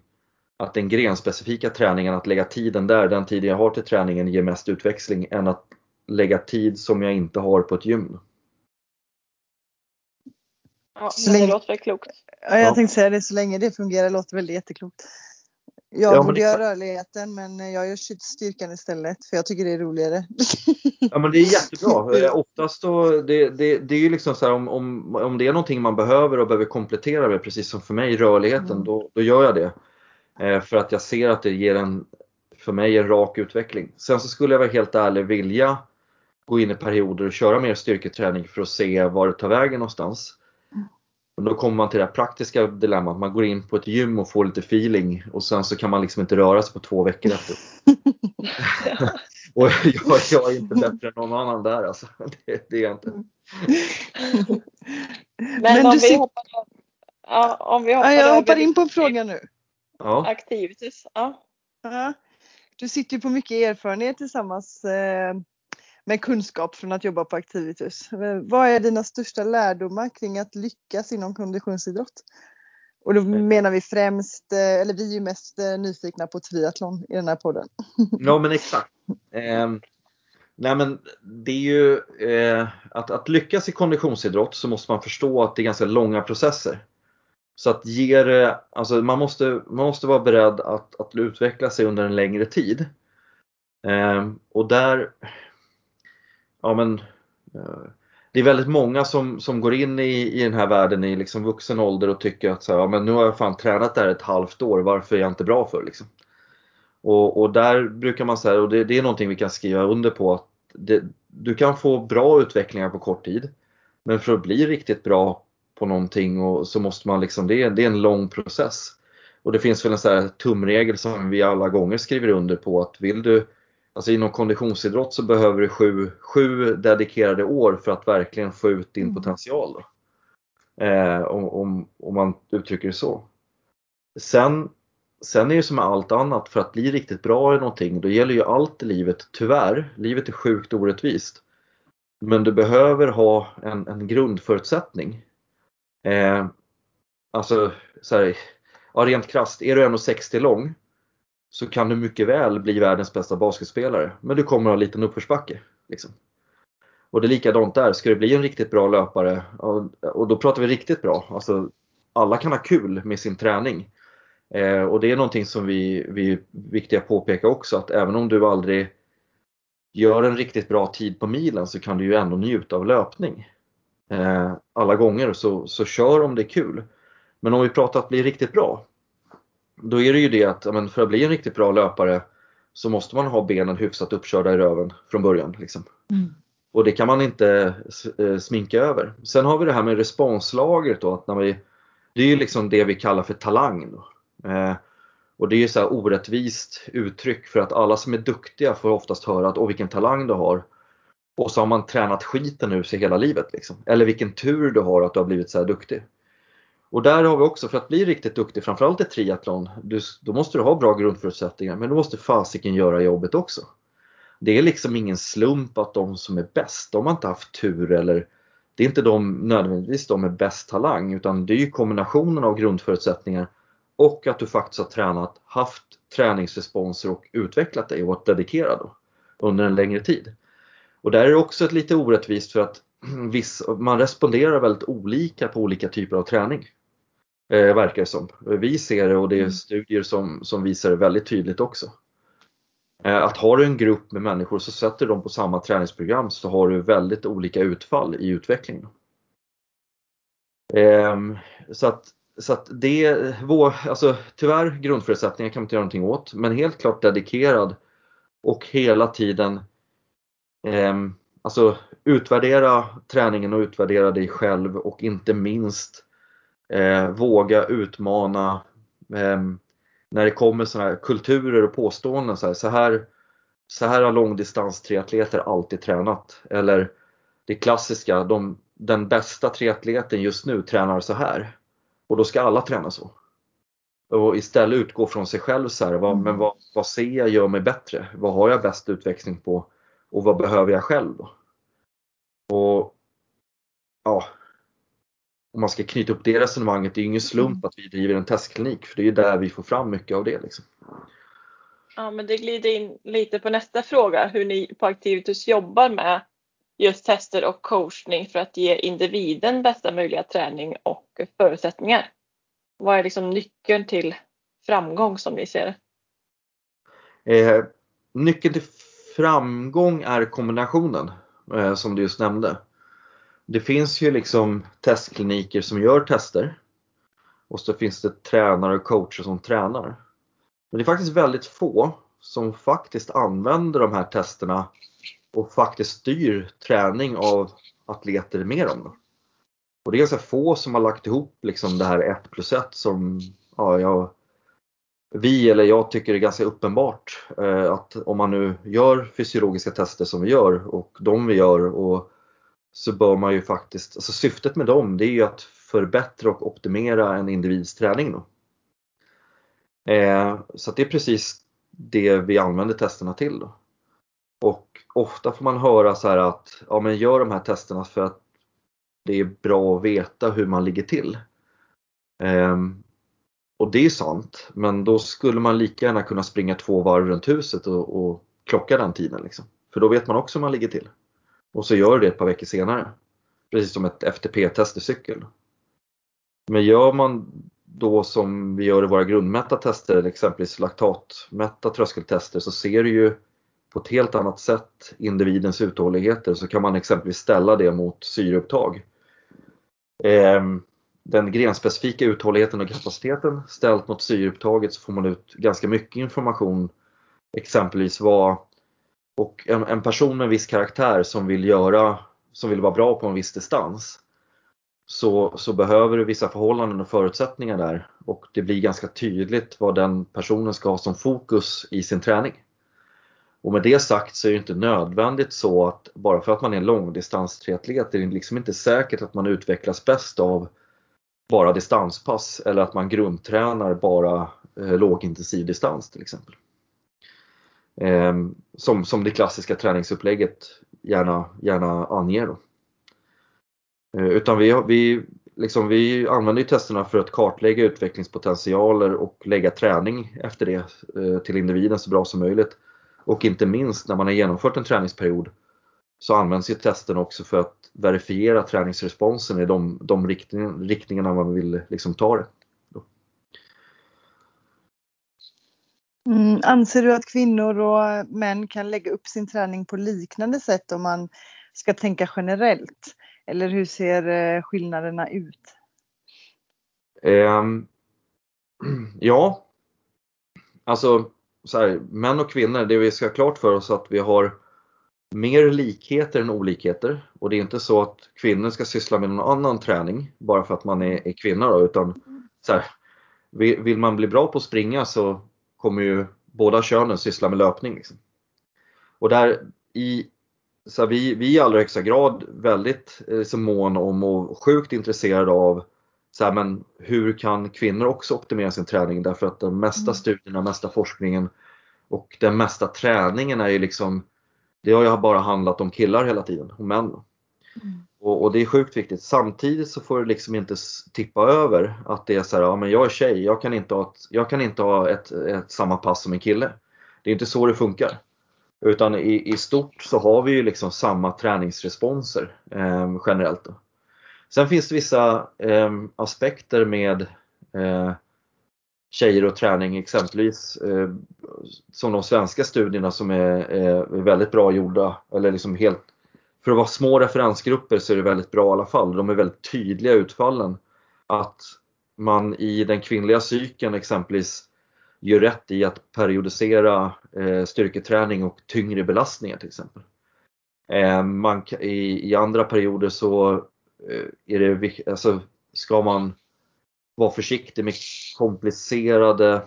att den grenspecifika träningen, att lägga tiden där, den tiden jag har till träningen ger mest utväxling än att lägga tid som jag inte har på ett gym. Ja, så länge... det låter väl klokt. Ja, jag tänkte säga det, så länge det fungerar låter väl jätteklokt. Jag ja, borde göra rörligheten men jag gör styrkan istället för jag tycker det är roligare. Ja men det är jättebra. Eh, oftast då, det, det, det är ju liksom så här, om, om, om det är någonting man behöver och behöver komplettera med, precis som för mig rörligheten, mm. då, då gör jag det. Eh, för att jag ser att det ger en, för mig en rak utveckling. Sen så skulle jag vara helt ärlig vilja gå in i perioder och köra mer styrketräning för att se var det tar vägen någonstans. Och då kommer man till det praktiska dilemmat. Man går in på ett gym och får lite feeling och sen så kan man liksom inte röra sig på två veckor efter. och jag, jag, är inte bättre än någon annan där alltså. Det, det är jag inte. Men, Men om, vi hoppar, ja, om vi hoppar ja, Jag hoppar in på en fråga nu. Ja. Activities. Ja. Du sitter ju på mycket erfarenhet tillsammans eh, med kunskap från att jobba på Activitus. Vad är dina största lärdomar kring att lyckas inom konditionsidrott? Och då menar vi främst, eh, eller vi är ju mest eh, nyfikna på triathlon i den här podden. Ja men exakt. Eh, nej men det är ju eh, att, att lyckas i konditionsidrott så måste man förstå att det är ganska långa processer. Så att ge det, alltså man måste, man måste vara beredd att, att utveckla sig under en längre tid. Eh, och där ja men eh, det är väldigt många som, som går in i, i den här världen i liksom vuxen ålder och tycker att så här, ja, men nu har jag fan tränat där ett halvt år, varför är jag inte bra för? Liksom. Och, och där brukar man säga, och det, det, är någonting vi kan skriva under på, att det, du kan få bra utvecklingar på kort tid. Men för att bli riktigt bra på någonting och så måste man liksom, det, det är en lång process. Och det finns väl en så här tumregel som vi alla gånger skriver under på att vill du Alltså inom konditionsidrott så behöver du sju, sju dedikerade år för att verkligen få ut din mm. potential. Eh, om, om, om, man uttrycker det så. Sen, sen är det som med allt annat, för att bli riktigt bra i någonting, då gäller ju allt i livet, tyvärr, livet är sjukt orättvist. Men du behöver ha en, en grundförutsättning. Eh, alltså, så här, ja, rent krasst, är du 1,60 lång så kan du mycket väl bli världens bästa basketspelare. Men du kommer ha en liten uppförsbacke. Liksom. Och det är likadant där, ska du bli en riktigt bra löpare, och då pratar vi riktigt bra, alltså alla kan ha kul med sin träning. Eh, och det är någonting som vi, vi är viktiga att påpeka också, att även om du aldrig gör en riktigt bra tid på milen så kan du ju ändå njuta av löpning. Eh, alla gånger, så, så kör om det är kul. Men om vi pratar att bli riktigt bra, då är det ju det att men för att bli en riktigt bra löpare så måste man ha benen hyfsat uppkörda i röven från början. Liksom. Mm. Och det kan man inte eh, sminka över. Sen har vi det här med responslagret då, att när vi, det är ju liksom det vi kallar för talang. Då. Eh, och det är ju så här orättvist uttryck för att alla som är duktiga får oftast höra att åh vilken talang du har. Och så har man tränat skiten ur sig hela livet. Liksom. Eller vilken tur du har att du har blivit så här duktig. Och där har vi också, för att bli riktigt duktig, framförallt i triathlon, du, då måste du ha bra grundförutsättningar men du måste fasiken göra jobbet också. Det är liksom ingen slump att de som är bäst, de har inte haft tur eller det är inte de nödvändigtvis de med bäst talang utan det är ju kombinationen av grundförutsättningar och att du faktiskt har tränat, haft träningsresponser och utvecklat dig och varit dedikerad då, under en längre tid. Och där är det också ett lite orättvist för att viss, man responderar väldigt olika på olika typer av träning. Eh, verkar det som. Vi ser det och det är studier som, som visar det väldigt tydligt också. Eh, att har du en grupp med människor så sätter de på samma träningsprogram så har du väldigt olika utfall i utvecklingen. Eh, så att, så att det, vår, alltså tyvärr grundförutsättningar kan man inte göra någonting åt men helt klart dedikerad och hela tiden eh, alltså utvärdera träningen och utvärdera dig själv och inte minst eh, våga utmana eh, när det kommer sådana här kulturer och påståenden så här, så här, så här har långdistanstriatleter alltid tränat. Eller det klassiska, de, den bästa triatleten just nu tränar så här. Och då ska alla träna så. Och istället utgå från sig själv så här, vad, men vad, vad ser jag gör mig bättre? Vad har jag bäst utväxling på? Och vad behöver jag själv då? Och ja, om man ska knyta upp det resonemanget, det är ju ingen slump mm. att vi driver en testklinik för det är ju där vi får fram mycket av det. Liksom. Ja, men det glider in lite på nästa fråga, hur ni på Activitus jobbar med just tester och coachning för att ge individen bästa möjliga träning och förutsättningar. Vad är liksom nyckeln till framgång som ni ser det? Eh, nyckeln till framgång är kombinationen eh, som du just nämnde det finns ju liksom testkliniker som gör tester. Och så finns det tränare och coacher som tränar. Men det är faktiskt väldigt få som faktiskt använder de här testerna och faktiskt styr träning av atleter med dem. det. Och det är ganska få som har lagt ihop liksom det här 1 plus 1 som ja, jag, vi eller jag tycker är ganska uppenbart eh, att om man nu gör fysiologiska tester som vi gör och de vi gör och så bör man ju faktiskt, alltså syftet med dem det är ju att förbättra och optimera en individs träning. Då. Eh, så det är precis det vi använder testerna till. Då. Och ofta får man höra så här att ja, men gör de här testerna för att det är bra att veta hur man ligger till. Ehm, och det är sant, men då skulle man lika gärna kunna springa två varv runt huset och, och klocka den tiden. Liksom. För då vet man också hur man ligger till. Och så gör du det ett par veckor senare. Precis som ett FTP-test i cykel. Men gör man då som vi gör i våra grundmätta tester, exempelvis laktatmätta tröskeltester, så ser du ju på ett helt annat sätt individens uthålligheter. Så kan man exempelvis ställa det mot syreupptag. Ehm, den grenspecifika uthålligheten och kapaciteten ställt mot syreupptaget så får man ut ganska mycket information. Exempelvis vad och en, en, person med en viss karaktär som vill göra, som vill vara bra på en viss distans så, så behöver du vissa förhållanden och förutsättningar där och det blir ganska tydligt vad den personen ska ha som fokus i sin träning. Och med det sagt så är det inte nödvändigt så att bara för att man är en långdistanstriatlet är det liksom inte säkert att man utvecklas bäst av bara distanspass eller att man grundtränar bara eh, lågintensiv distans till exempel. Ehm, som, som det klassiska träningsupplägget gärna, gärna anger. Då. Eh, utan vi, vi, liksom, vi använder ju testerna för att kartlägga utvecklingspotentialer och lägga träning efter det eh, till individen så bra som möjligt. Och inte minst när man har genomfört en träningsperiod så används ju testen också för att verifiera träningsresponsen i de, de riktning, riktningarna man vill liksom ta det. Mm, anser du att kvinnor och män kan lägga upp sin träning på liknande sätt om man ska tänka generellt? Eller hur ser eh, skillnaderna ut? Um, ja, alltså så här, män och kvinnor, det vi ska ha klart för oss att vi har mer likheter än olikheter. Och det är inte så att kvinnor ska syssla med någon annan träning bara för att man är, är kvinna då, utan så här, vill man bli bra på att springa så kommer ju båda könen syssla med löpning. Liksom. Och där i, så här, vi, vi är i allra högsta grad väldigt liksom, mån om och sjukt intresserade av så här, men hur kan kvinnor också optimera sin träning därför att de mesta mm. studierna, mesta forskningen och den mesta träningen är ju liksom det har ju bara handlat om killar hela tiden, om män. Mm. Och, och, det är sjukt viktigt. Samtidigt så får det liksom inte tippa över att det är så här, ja men jag är tjej, jag kan inte ha ett, jag kan inte ha ett, ett samma pass som en kille. Det är inte så det funkar. Utan i, i stort så har vi ju liksom samma träningsresponser eh, generellt. Då. Sen finns det vissa eh, aspekter med eh, tjejer och träning exempelvis eh, som de svenska studierna som är, är, väldigt bra gjorda eller liksom helt för att vara små referensgrupper så är det väldigt bra i alla fall. De är väldigt tydliga utfallen. Att man i den kvinnliga cykeln exempelvis gör rätt i att periodisera eh, styrketräning och tyngre belastningar till exempel. Eh, man, i, I andra perioder så eh, är det, alltså, ska man vara försiktig med komplicerade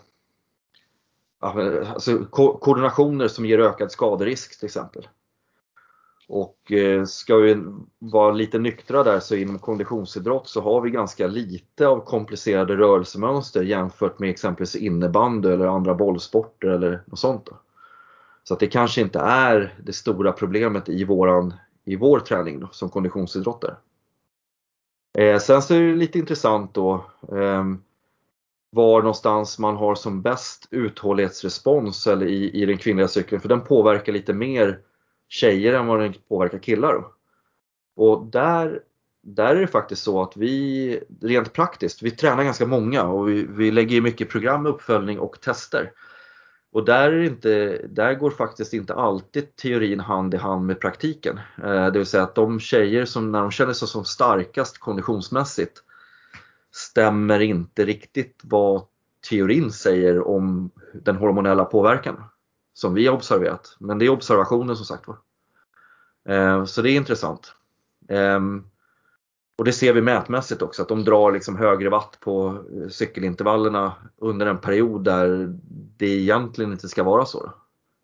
alltså, ko koordinationer som ger ökad skaderisk till exempel. Och eh, ska vi vara lite nyktra där så inom konditionsidrott så har vi ganska lite av komplicerade rörelsemönster jämfört med exempelvis innebandy eller andra bollsporter eller något sånt. Då. Så att det kanske inte är det stora problemet i, våran, i vår träning då, som konditionsidrottare. Eh, sen så är det lite intressant då eh, var någonstans man har som bäst uthållighetsrespons eller i, i den kvinnliga cykeln för den påverkar lite mer tjejer än vad den påverkar killar. Då. Och där, där är det faktiskt så att vi rent praktiskt, vi tränar ganska många och vi, vi lägger mycket program, uppföljning och tester. Och där, är inte, där går faktiskt inte alltid teorin hand i hand med praktiken. Eh, det vill säga att de tjejer som när de känner sig som starkast konditionsmässigt stämmer inte riktigt vad teorin säger om den hormonella påverkan som vi har observerat. Men det är observationen som sagt var. Eh, så det är intressant. Ehm, och det ser vi mätmässigt också att de drar liksom högre watt på cykelintervallerna under en period där det egentligen inte ska vara så.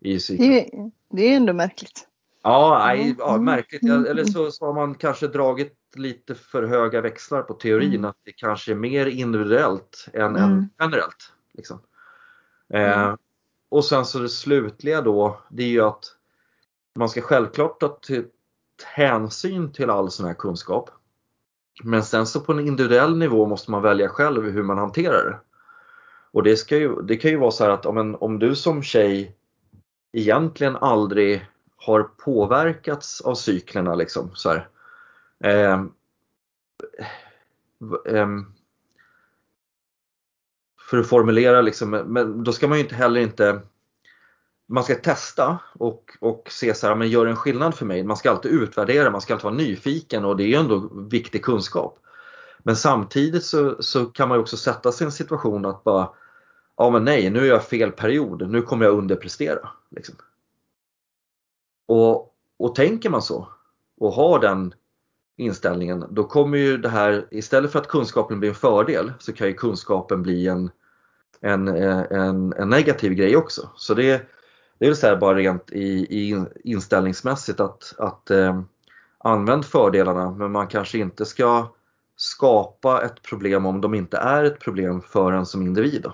I det, det är ändå märkligt. Ja, nej, ja mm. märkligt. Mm. Eller så, så har man kanske dragit lite för höga växlar på teorin mm. att det kanske är mer individuellt än, mm. än generellt. Liksom. Eh, mm. och sen så det slutliga då, det är ju att man ska självklart ta hänsyn till all sån här kunskap. Men sen så på en individuell nivå måste man välja själv hur man hanterar det. Och det, ska ju, det kan ju vara så här att om, en, om du som tjej egentligen aldrig har påverkats av cyklerna liksom så här, eh, för att formulera liksom, men då ska man ju inte heller inte man ska testa och, och se så här, men gör en skillnad för mig? Man ska alltid utvärdera, man ska alltid vara nyfiken och det är ju ändå viktig kunskap. Men samtidigt så, så kan man ju också sätta sig i en situation att bara, ja men nej, nu är jag fel period, nu kommer jag underprestera. Liksom. Och, och tänker man så och har den inställningen, då kommer ju det här, istället för att kunskapen blir en fördel, så kan ju kunskapen bli en, en, eh, en, en negativ grej också. Så det, det så här bara rent i, i inställningsmässigt att, att eh, använd fördelarna men man kanske inte ska skapa ett problem om de inte är ett problem för en som individ.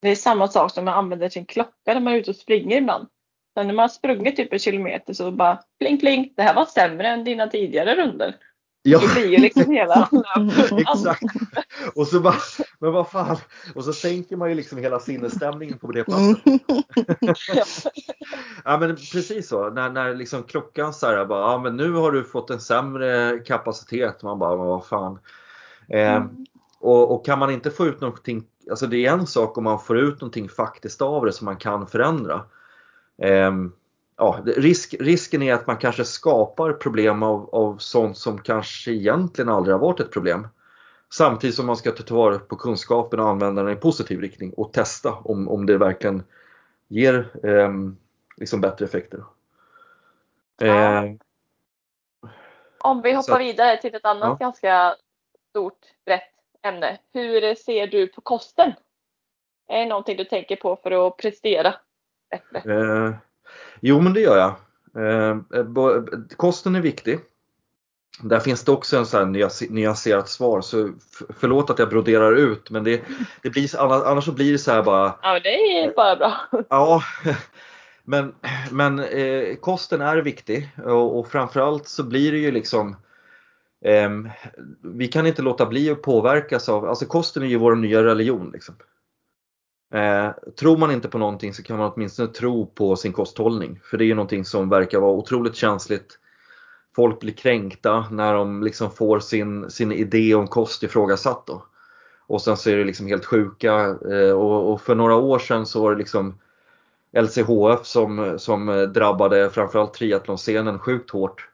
Det är samma sak som man använder sin klocka när man är ute och springer ibland. Sen när man har sprungit typ en kilometer så bara pling pling, det här var sämre än dina tidigare runder. Ja. Det blir ju liksom hela Exakt. Och så bara, men vad fan. Och så sänker man ju liksom hela sinnesstämningen på det passet. ja men precis så. När, när liksom klockan så här bara, ja men nu har du fått en sämre kapacitet. Man bara, men vad fan. Eh, mm. och, och, kan man inte få ut någonting, alltså det är en sak om man får ut någonting faktiskt av det som man kan förändra. Eh, ja, risk, risken är att man kanske skapar problem av, av sånt som kanske egentligen aldrig har varit ett problem. Samtidigt som man ska ta vara på kunskapen och använda den i positiv riktning och testa om, om det verkligen ger eh, liksom bättre effekter. Ja. Eh, Om vi hoppar att- vidare till ett annat Ja. ganska stort, brett ämne. Hur ser du på kosten? Är det någonting du tänker på för att prestera? Eh, jo men det gör jag. Eh, bo- kosten är viktig. Där finns det också en så här nyans- nyanserat svar så förlåt att jag broderar ut men det, det blir, annars, så blir det så här bara Ja, men det är bara bra. Ja, men, men eh, kosten är viktig och, och framförallt så blir det ju liksom ehm, Vi kan inte låta bli att påverkas av, alltså kosten är ju vår nya religion. Liksom. Eh, tror man inte på någonting så kan man åtminstone tro på sin kosthållning. För det är ju någonting som verkar vara otroligt känsligt. Folk blir kränkta när de liksom får sin, sin idé om kost ifrågasatt. Då. Och sen så är det liksom helt sjuka eh, och, och för några år sedan så var det liksom LCHF som, som drabbade framförallt triathlonscenen sjukt hårt.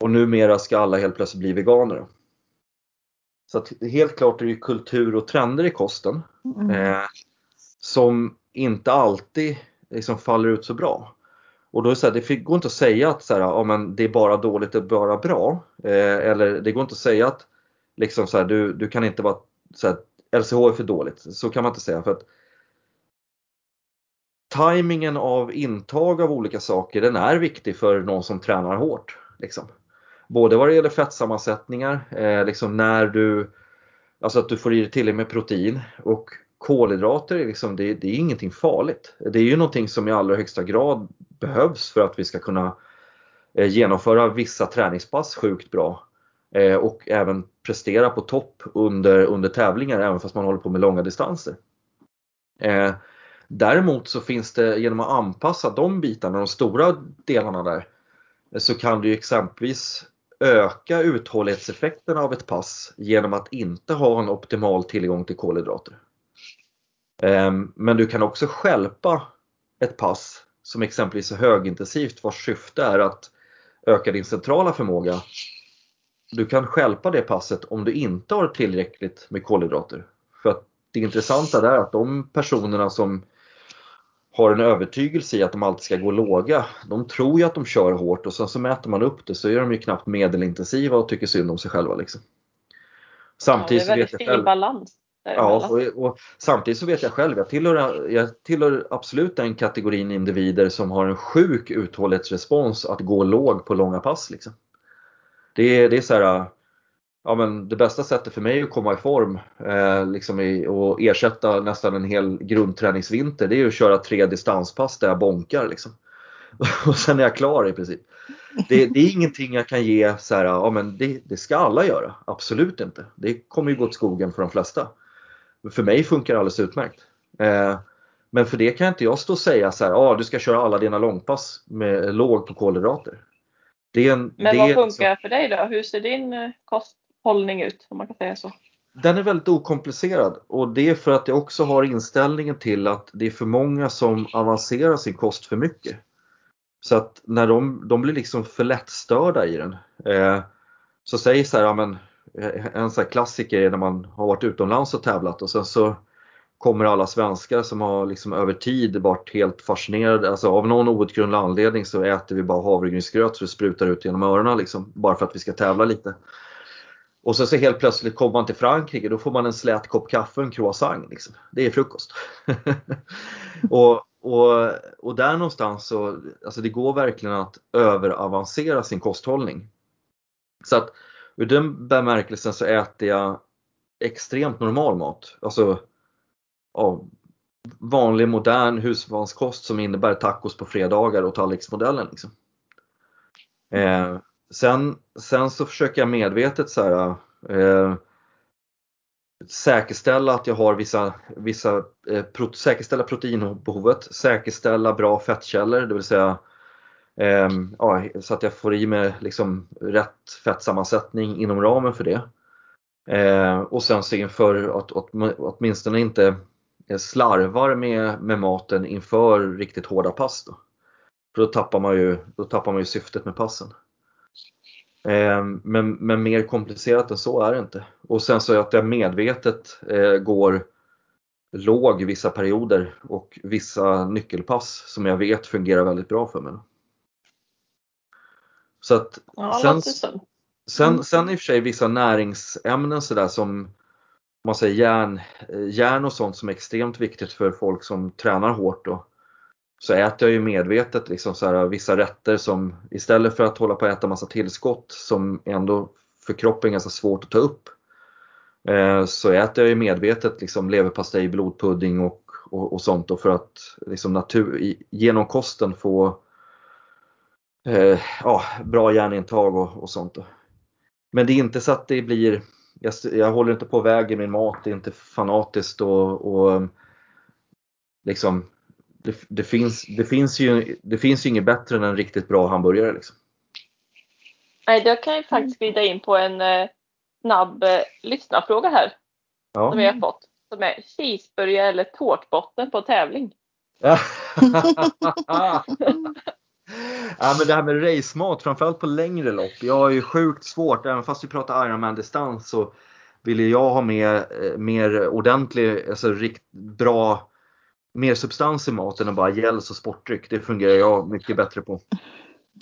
Och numera ska alla helt plötsligt bli veganer. Så helt klart är det kultur och trender i kosten Mm. eh, som inte alltid liksom faller ut så bra. Och då är det, så här, det går inte att säga att så här, ja, men det är bara dåligt, det är bara bra. Eh, eller det går inte att säga att liksom så här, du, du kan inte vara så här, LCH är för dåligt. Så kan man inte säga. för att Timingen av intag av olika saker den är viktig för någon som tränar hårt. Liksom. Både vad det gäller fettsammansättningar, eh, liksom när du Alltså att du får i dig tillräckligt med protein och kolhydrater är liksom, det, det är ingenting farligt. Det är ju någonting som i allra högsta grad behövs för att vi ska kunna eh, genomföra vissa träningspass sjukt bra eh, och även prestera på topp under, under tävlingar även fast man håller på med långa distanser. Eh, däremot så finns det genom att anpassa de bitarna, de stora delarna där, så kan du exempelvis öka uthållighetseffekten av ett pass genom att inte ha en optimal tillgång till kolhydrater. Ehm, Men du kan också skälpa ett pass som exempelvis är högintensivt vars syfte är att öka din centrala förmåga. Du kan skälpa det passet om du inte har tillräckligt med kolhydrater. För att det intressanta är att de personerna som har en övertygelse i att de alltid ska gå låga. De tror ju att de kör hårt och sen så mäter man upp det så är de ju knappt medelintensiva och tycker synd om sig själva. Liksom. Ja, det Samtidigt är väldigt fin själv balans. Ja, och, och samtidigt så vet jag själv, jag tillhör, jag tillhör absolut den kategorin individer som har en sjuk uthållighetsrespons att gå låg på långa pass. Liksom. Det, är, det är så här, ja men det bästa sättet för mig att komma i form eh, liksom i, och ersätta nästan en hel grundträningsvinter det är att köra tre distanspass där jag bonkar. Liksom. Och sen är jag klar i princip. Det, det är ingenting jag kan ge så här, ja men det, det ska alla göra. Absolut inte. Det kommer ju gå åt skogen för de flesta. För mig funkar det alldeles utmärkt. Eh, men för det kan inte jag stå och säga så här, ja du ska köra alla dina långpass med låg på kolhydrater. En, Men vad funkar för dig då? Hur ser din eh, kosthållning ut om man kan säga så? Den är väldigt okomplicerad och det är för att jag också har inställningen till att det är för många som avancerar sin kost för mycket. Så att när de, de blir liksom för lättstörda i den. Eh, så säg så här, ja, men, Eh, en sån här klassiker är när man har varit utomlands och tävlat och sen så kommer alla svenskar som har liksom över tid varit helt fascinerade. Alltså av någon outgrundlig anledning så äter vi bara havregrynsgröt så det sprutar ut genom öronen liksom, bara för att vi ska tävla lite. Och så, så helt plötsligt kommer man till Frankrike, då får man en slät kopp kaffe och en croissant. Liksom. Det är frukost. och, och, och där någonstans så, alltså det går verkligen att överavancera sin kosthållning. Så att ur den bemärkelsen så äter jag extremt normal mat. Alltså ja, vanlig modern husmanskost som innebär tacos på fredagar och tallriksmodellen. Liksom. Eh, sen, sen så försöker jag medvetet så här, eh, säkerställa att jag har vissa, vissa eh, pro, säkerställa proteinbehovet, säkerställa bra fettkällor, det vill säga Ehm, ja, så att jag får i mig liksom rätt fettsammansättning inom ramen för det. Eh, och sen så inför att, att åtminstone inte slarvar med, med maten inför riktigt hårda pass. Då. För då tappar man ju, då tappar man ju syftet med passen. Eh, men, men mer komplicerat än så är det inte. Och sen så att jag medvetet eh, går låg vissa perioder och vissa nyckelpass som jag vet fungerar väldigt bra för mig. Så att Ja, sen, sunt. sen, Mm. sen i och för sig vissa näringsämnen sådär som om man säger järn, eh, järn och sånt som är extremt viktigt för folk som tränar hårt då. Så äter jag ju medvetet liksom så här, vissa rätter som istället för att hålla på att äta massa tillskott som ändå för kroppen är ganska svårt att ta upp. Eh, så äter jag ju medvetet liksom leverpastej, blodpudding och, och, och sånt då för att liksom natur, genom kosten få eh, ja, bra järnintag och, och sånt. Då. Men det är inte så att det blir, jag, jag håller inte på väga min mat, det är inte fanatiskt och, och liksom det, det, finns, det, finns ju, det finns ju inget bättre än en riktigt bra hamburgare. Liksom. Nej, jag kan ju faktiskt glida in på en eh, snabb eh, lyssnarfråga här som vi Ja. har fått. Som är cheeseburgare eller tårtbotten på tävling? ja, men det här med racemat, framförallt på längre lopp. Jag har ju sjukt svårt, även fast vi pratar Ironman-distans så vill jag ha med eh, mer ordentlig, alltså rikt, bra, mer substans i maten än bara gels och sportdryck. Det fungerar jag mycket bättre på.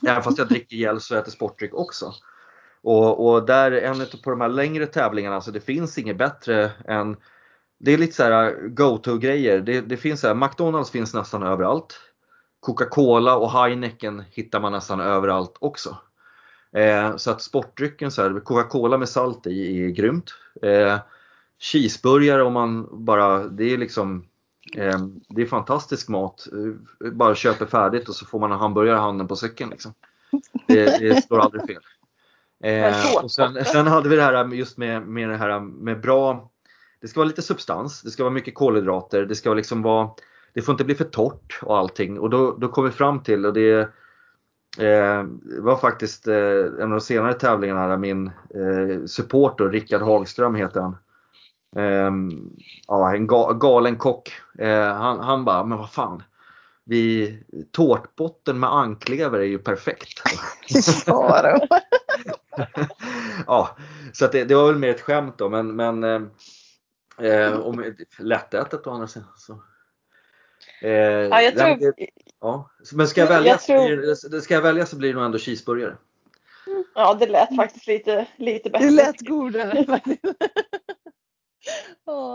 Även fast jag dricker gels och äter sportdryck också. Och, och där, en på de här längre tävlingarna, så det finns inget bättre än det är lite så här go-to grejer. Det, det finns så här, McDonalds finns nästan överallt. Coca-Cola och Heineken hittar man nästan överallt också. Eh, så att sportdrycken, så här, Coca-Cola med salt i är grymt. Eh, cheeseburgare om man bara, det är liksom eh, det är fantastisk mat. Eh, Bara köper färdigt och så får man en hamburgare i handen på cykeln. Liksom. Det, det slår aldrig fel. Eh, och sen, sen hade vi det här just med, med det här med bra det ska vara lite substans, det ska vara mycket kolhydrater, det ska liksom vara det får inte bli för torrt och allting och då, då kom vi fram till och det eh, var faktiskt eh, en av de senare tävlingarna där min eh, supporter Rickard Hagström heter han. Eh, ja, en ga, galen kock. Eh, han, han bara, men vad fan. Vi, tårtbotten med anklever är ju perfekt. Ja, så det, det var väl mer ett skämt då men, men eh, eh, om, lättätet å andra sidan. Så. Eh, Ja, jag tror, det- ja. Men ska jag, Jag välja, tror- ska jag välja så blir det nog ändå cheeseburgare. ja, det lät faktiskt lite, lite bättre. Det lät godare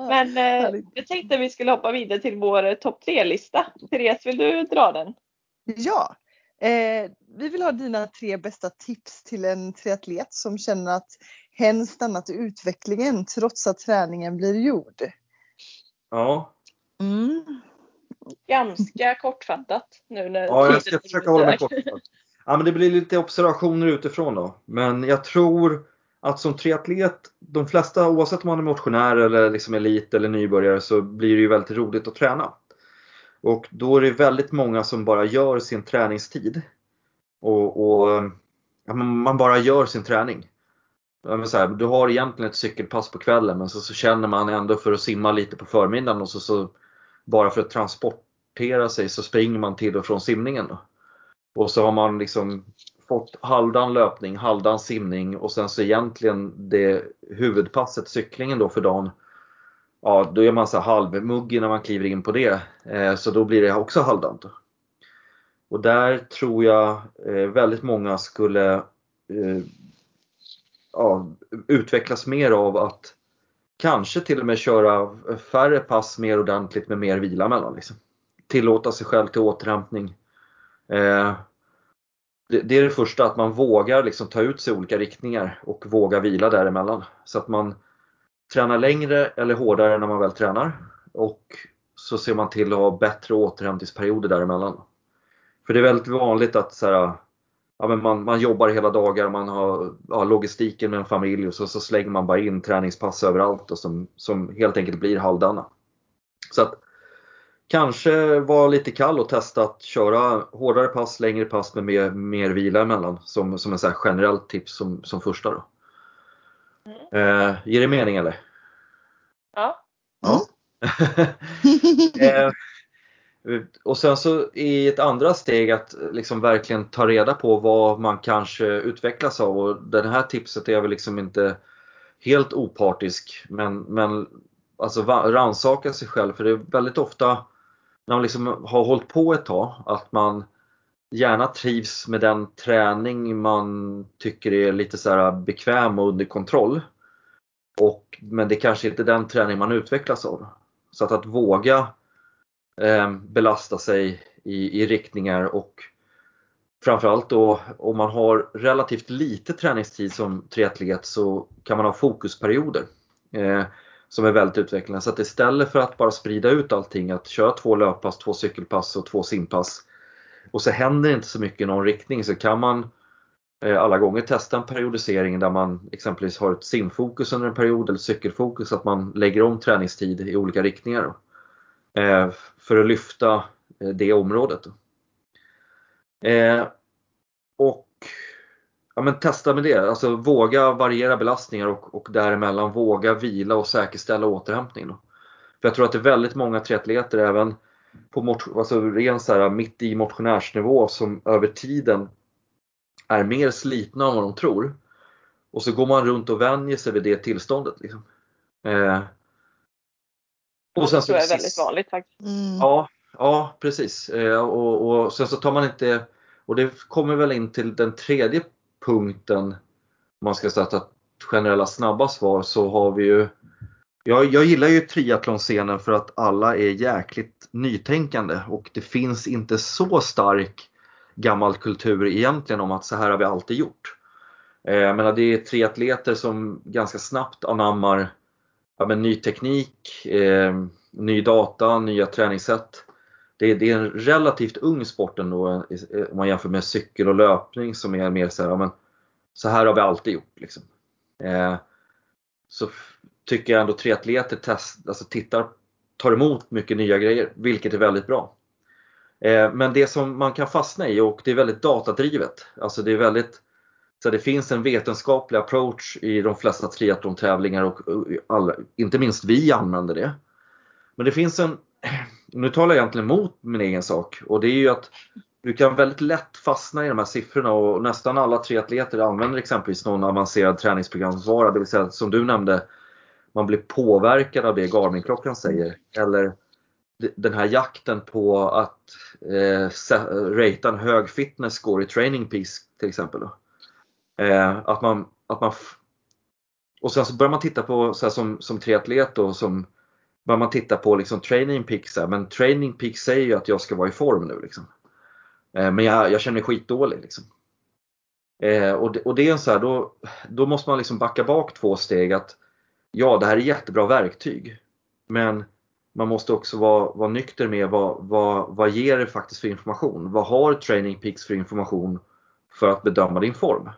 Men eh, jag tänkte vi skulle hoppa vidare till vår eh, topp tre-lista. Therese, vill du dra den? Ja, eh, vi vill ha dina tre bästa tips till en triatlet som känner att hen stannat i utvecklingen trots att träningen blir gjord. Ja, Mm. Ganska kortfattat nu när ja jag ska försöka hålla mig ute. kort. Ja, men det blir lite observationer utifrån då. Men jag tror att som triatlet, de flesta oavsett om man är motionär eller liksom elit eller nybörjare så blir det ju väldigt roligt att träna. Och då är det väldigt många som bara gör sin träningstid. Och, och ja, man bara gör sin träning. Här, du har egentligen ett cykelpass på kvällen men så, så känner man ändå för att simma lite på förmiddagen och så, så bara för att transportera sig så springer man till och från simningen. Då. Och så har man liksom fått halvdan löpning, halvdan simning och sen så egentligen det huvudpasset, cyklingen då för dagen. Ja, då är man så halvmuggig när man kliver in på det. Eh, så då blir det också halvdant. Då. Och där tror jag eh, väldigt många skulle eh, ja, utvecklas mer av att kanske till och med köra färre pass mer ordentligt med mer vila mellan. Liksom. Tillåta sig själv till återhämtning. Eh, det, det är det första, att man vågar liksom ta ut sig i olika riktningar och våga vila däremellan. Så att man tränar längre eller hårdare när man väl tränar. Och så ser man till att ha bättre återhämtningsperioder däremellan. För det är väldigt vanligt att så här, ja, men man, man jobbar hela dagar, man har ja, logistiken med en familj och så, så slänger man bara in träningspass överallt och som, som helt enkelt blir halvdana. Så att kanske vara lite kall och testa att köra hårdare pass, längre pass med mer, mer vila emellan som, som en så generellt tips som, som första. Då. Eh, ger det mening eller? Ja. Ja. eh, och sen så i ett andra steg att liksom verkligen ta reda på vad man kanske utvecklas av och det här tipset är väl liksom inte helt opartisk men, men alltså rannsaka sig själv för det är väldigt ofta när man liksom har hållit på ett tag att man gärna trivs med den träning man tycker är lite så bekväm och under kontroll. Och, men det kanske inte är den träning man utvecklas av. Så att, att våga eh, belasta sig i, i riktningar och framförallt då om man har relativt lite träningstid som triatlet så kan man ha fokusperioder eh, som är väldigt utvecklande. Så att istället för att bara sprida ut allting, att köra två löppass, två cykelpass och två simpass och så händer inte så mycket i någon riktning så kan man eh, alla gånger testa en periodisering där man exempelvis har ett simfokus under en period eller cykelfokus, att man lägger om träningstid i olika riktningar eh, för att lyfta eh, det området. Eh, och ja, men testa med det, alltså våga variera belastningar och, och däremellan våga vila och säkerställa återhämtning. För jag tror att det är väldigt många triatleter, även på alltså ren så här, mitt i motionärsnivå som över tiden är mer slitna än vad de tror. Och så går man runt och vänjer sig vid det tillståndet. Liksom. Eh, och sen så det är väldigt vanligt faktiskt. Mm. Ja, ja precis. Eh, och, och sen så tar man inte, och det kommer väl in till den tredje punkten, om man ska sätta generella snabba svar, så har vi ju jag, jag gillar ju triathlonscenen för att alla är jäkligt nytänkande och det finns inte så stark gammal kultur egentligen om att så här har vi alltid gjort. Eh, jag menar det är triatleter som ganska snabbt anammar ja, men ny teknik, eh, ny data, nya träningssätt. Det, det, är en relativt ung sport ändå eh, om man jämför med cykel och löpning som är mer så här, ja, men, så här har vi alltid gjort. Liksom. Eh, så tycker jag ändå triatleter test, alltså tittar, tar emot mycket nya grejer, vilket är väldigt bra. Eh, men det som man kan fastna i och det är väldigt datadrivet. Alltså det är väldigt så det finns en vetenskaplig approach i de flesta triathlon-tävlingar och alla, inte minst vi använder det. Men det finns en, nu talar jag egentligen emot min egen sak och det är ju att du kan väldigt lätt fastna i de här siffrorna och nästan alla triatleter använder exempelvis någon avancerad träningsprogramvara, det vill säga som du nämnde man blir påverkad av det Garmin-klockan säger. Eller den här jakten på att eh, ratea en hög fitness score i training piece till exempel. Eh, att man, att man och sen så börjar man titta på, så som, som triatlet då, som börjar man tittar på liksom training peaks. Här, men training peaks säger ju att jag ska vara i form nu. Liksom. Eh, men jag, jag känner mig skitdålig. Liksom. Eh, och, det, och det är en så här, då, då måste man liksom backa bak två steg. att ja, det här är jättebra verktyg. Men man måste också vara, vara nykter med vad, vad, vad ger det faktiskt för information? Vad har Training Peaks för information för att bedöma din form?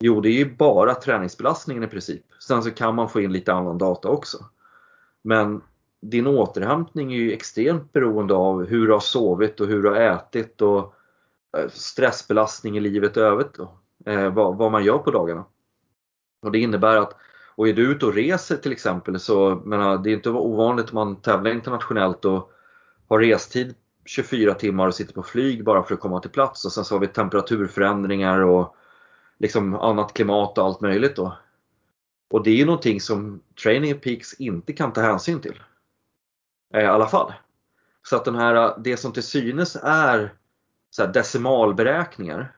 Jo, det är ju bara träningsbelastningen i princip. Sen så kan man få in lite annan data också. Men din återhämtning är ju extremt beroende av hur du har sovit och hur du har ätit och eh, stressbelastning i livet i övrigt. Då. Eh, vad, vad man gör på dagarna. Och Det innebär att och är du ute och reser till exempel så menar, eh, det är inte ovanligt om man tävlar internationellt och har restid 24 timmar och sitter på flyg bara för att komma till plats och sen så har vi temperaturförändringar och liksom annat klimat och allt möjligt då. Och det är ju någonting som Training Peaks inte kan ta hänsyn till. Eh, I alla fall. Så att den här, eh, det som till synes är så decimalberäkningar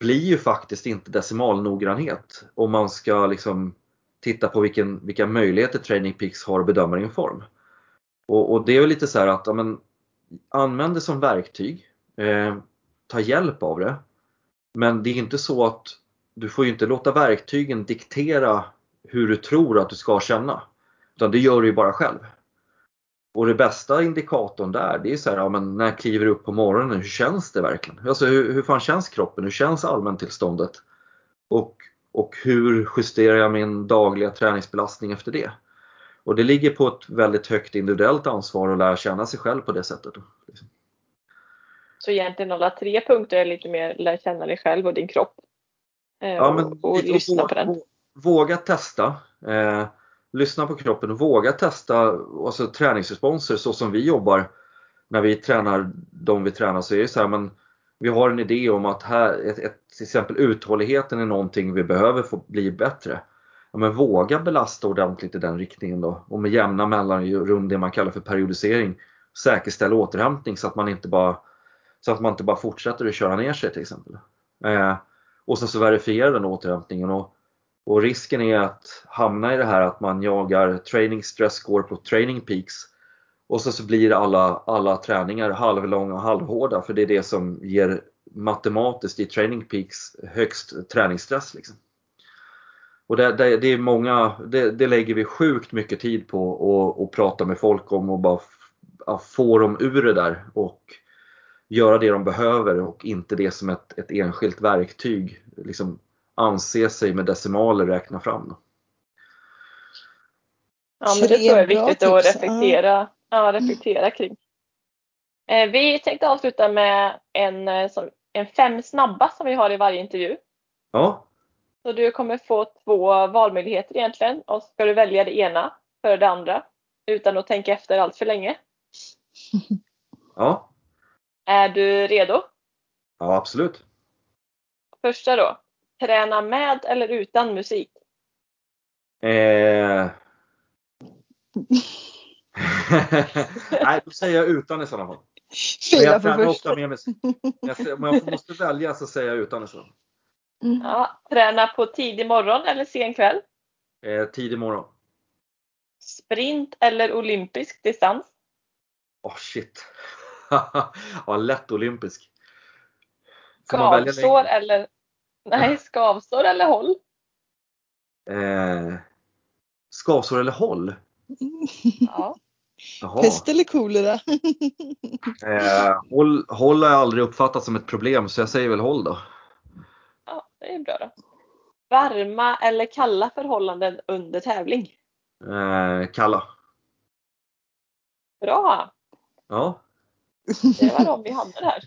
blir ju faktiskt inte decimalnoggrannhet om man ska liksom titta på vilken, vilka möjligheter Training Peaks har att bedöma din form. Och, och det är lite så här att ja, men, använd det som verktyg, eh, ta hjälp av det. Men det är inte så att du får inte låta verktygen diktera hur du tror att du ska känna. Utan det gör du ju bara själv. Och det bästa indikatorn där det är så här, ja, men när kliver du upp på morgonen, hur känns det verkligen? Alltså hur, hur fan känns kroppen? Hur känns allmäntillståndet? Och och hur justerar jag min dagliga träningsbelastning efter det? Och det ligger på ett väldigt högt individuellt ansvar att lära känna sig själv på det sättet. Liksom. Så egentligen alla tre punkter är lite mer lär känna dig själv och din kropp. Eh, ja, men, och, och lyssna på den. Våga testa. Eh, lyssna på kroppen och våga testa alltså, träningsresponser så som vi jobbar. När vi tränar de vi tränar så är det så här, men vi har en idé om att här, ett, ett, till exempel uthålligheten är någonting vi behöver få bli bättre. ja, men våga belasta ordentligt i den riktningen då och med jämna mellanrum det man kallar för periodisering säkerställa återhämtning så att man inte bara så att man inte bara fortsätter att köra ner sig till exempel. Eh, och sen så verifiera den återhämtningen och, och risken är att hamna i det här att man jagar training stress score på training peaks och så, så blir alla, alla träningar halvlånga och halvhårda för det är det som ger matematiskt i training peaks högst träningsstress. Liksom. Och det, det, det är många, det, det, lägger vi sjukt mycket tid på att prata med folk om och bara få dem ur det där och göra det de behöver och inte det som ett, ett enskilt verktyg liksom anse sig med decimaler räkna fram. Ja men det tror jag är viktigt att reflektera, ja, reflektera kring. Eh, vi tänkte avsluta med en, eh, en fem snabba som vi har i varje intervju. Ja. Så du kommer få två valmöjligheter egentligen och ska du välja det ena för det andra utan att tänka efter allt för länge. Ja. Är du redo? Ja, absolut. Första då. Träna med eller utan musik? Eh... Nej, då säger jag utan i sådana fall. Fila jag tränar ofta med musik. Om jag måste välja så säger jag utan i sådana fall. Mm. Ja, träna på tidig morgon eller sen kväll? Eh, tidig morgon. Sprint eller olympisk distans? Åh oh, shit. ja, lätt olympisk. Skavsår eller Nej, skavsår eller håll? Eh, skavsår eller håll? Ja. Pest eller kolera? eh, håll, håll har jag aldrig uppfattat som ett problem så jag säger väl håll då. Ja, det är bra då. Varma eller kalla förhållanden under tävling? Eh, kalla. Bra! Ja. Det var de vi hade där.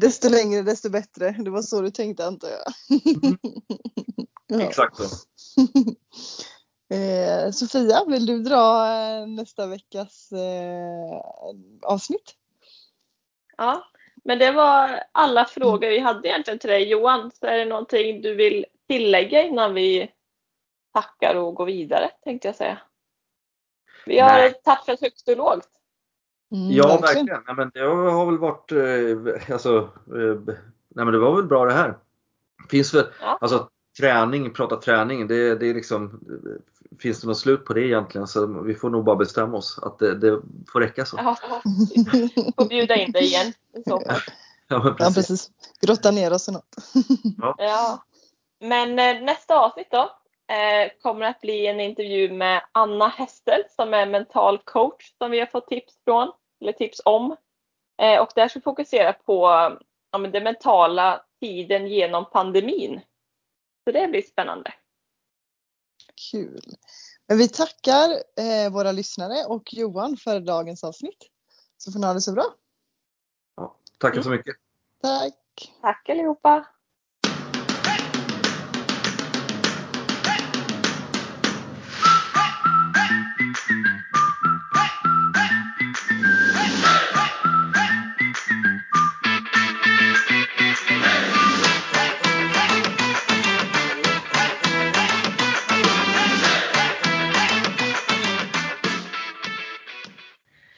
Desto längre desto bättre. Det var så du tänkte antar jag. ja. Exakt så. Eh, Sofia, vill du dra eh, nästa veckas eh, avsnitt? Ja, men det var alla frågor vi hade egentligen till dig Johan. Så är det någonting du vill tillägga innan vi tackar och går vidare tänkte jag säga. Vi har Nej. touchat högt och lågt. Mm, ja, verkligen. verkligen. Nej, men det har väl varit, eh, alltså, eh, nej, men det var väl bra det här. Finns väl, ja. alltså träning, prata träning, det, det är liksom, finns det något slut på det egentligen så vi får nog bara bestämma oss att det, det får räcka så. Ja, får bjuda in dig igen i så fall. Ja, men precis. Ja, precis. Grotta ner oss i något. Ja. ja. Men eh, nästa avsnitt då eh, kommer att bli en intervju med Anna Hestel som är mental coach som vi har fått tips från, eller tips om. Eh, och där ska vi fokusera på ja, men den mentala tiden genom pandemin. Så det blir spännande. Kul. Men vi tackar eh, våra lyssnare och Johan för dagens avsnitt. Så får ni ha det så bra. Ja, tackar så mycket. Tack. Tack allihopa.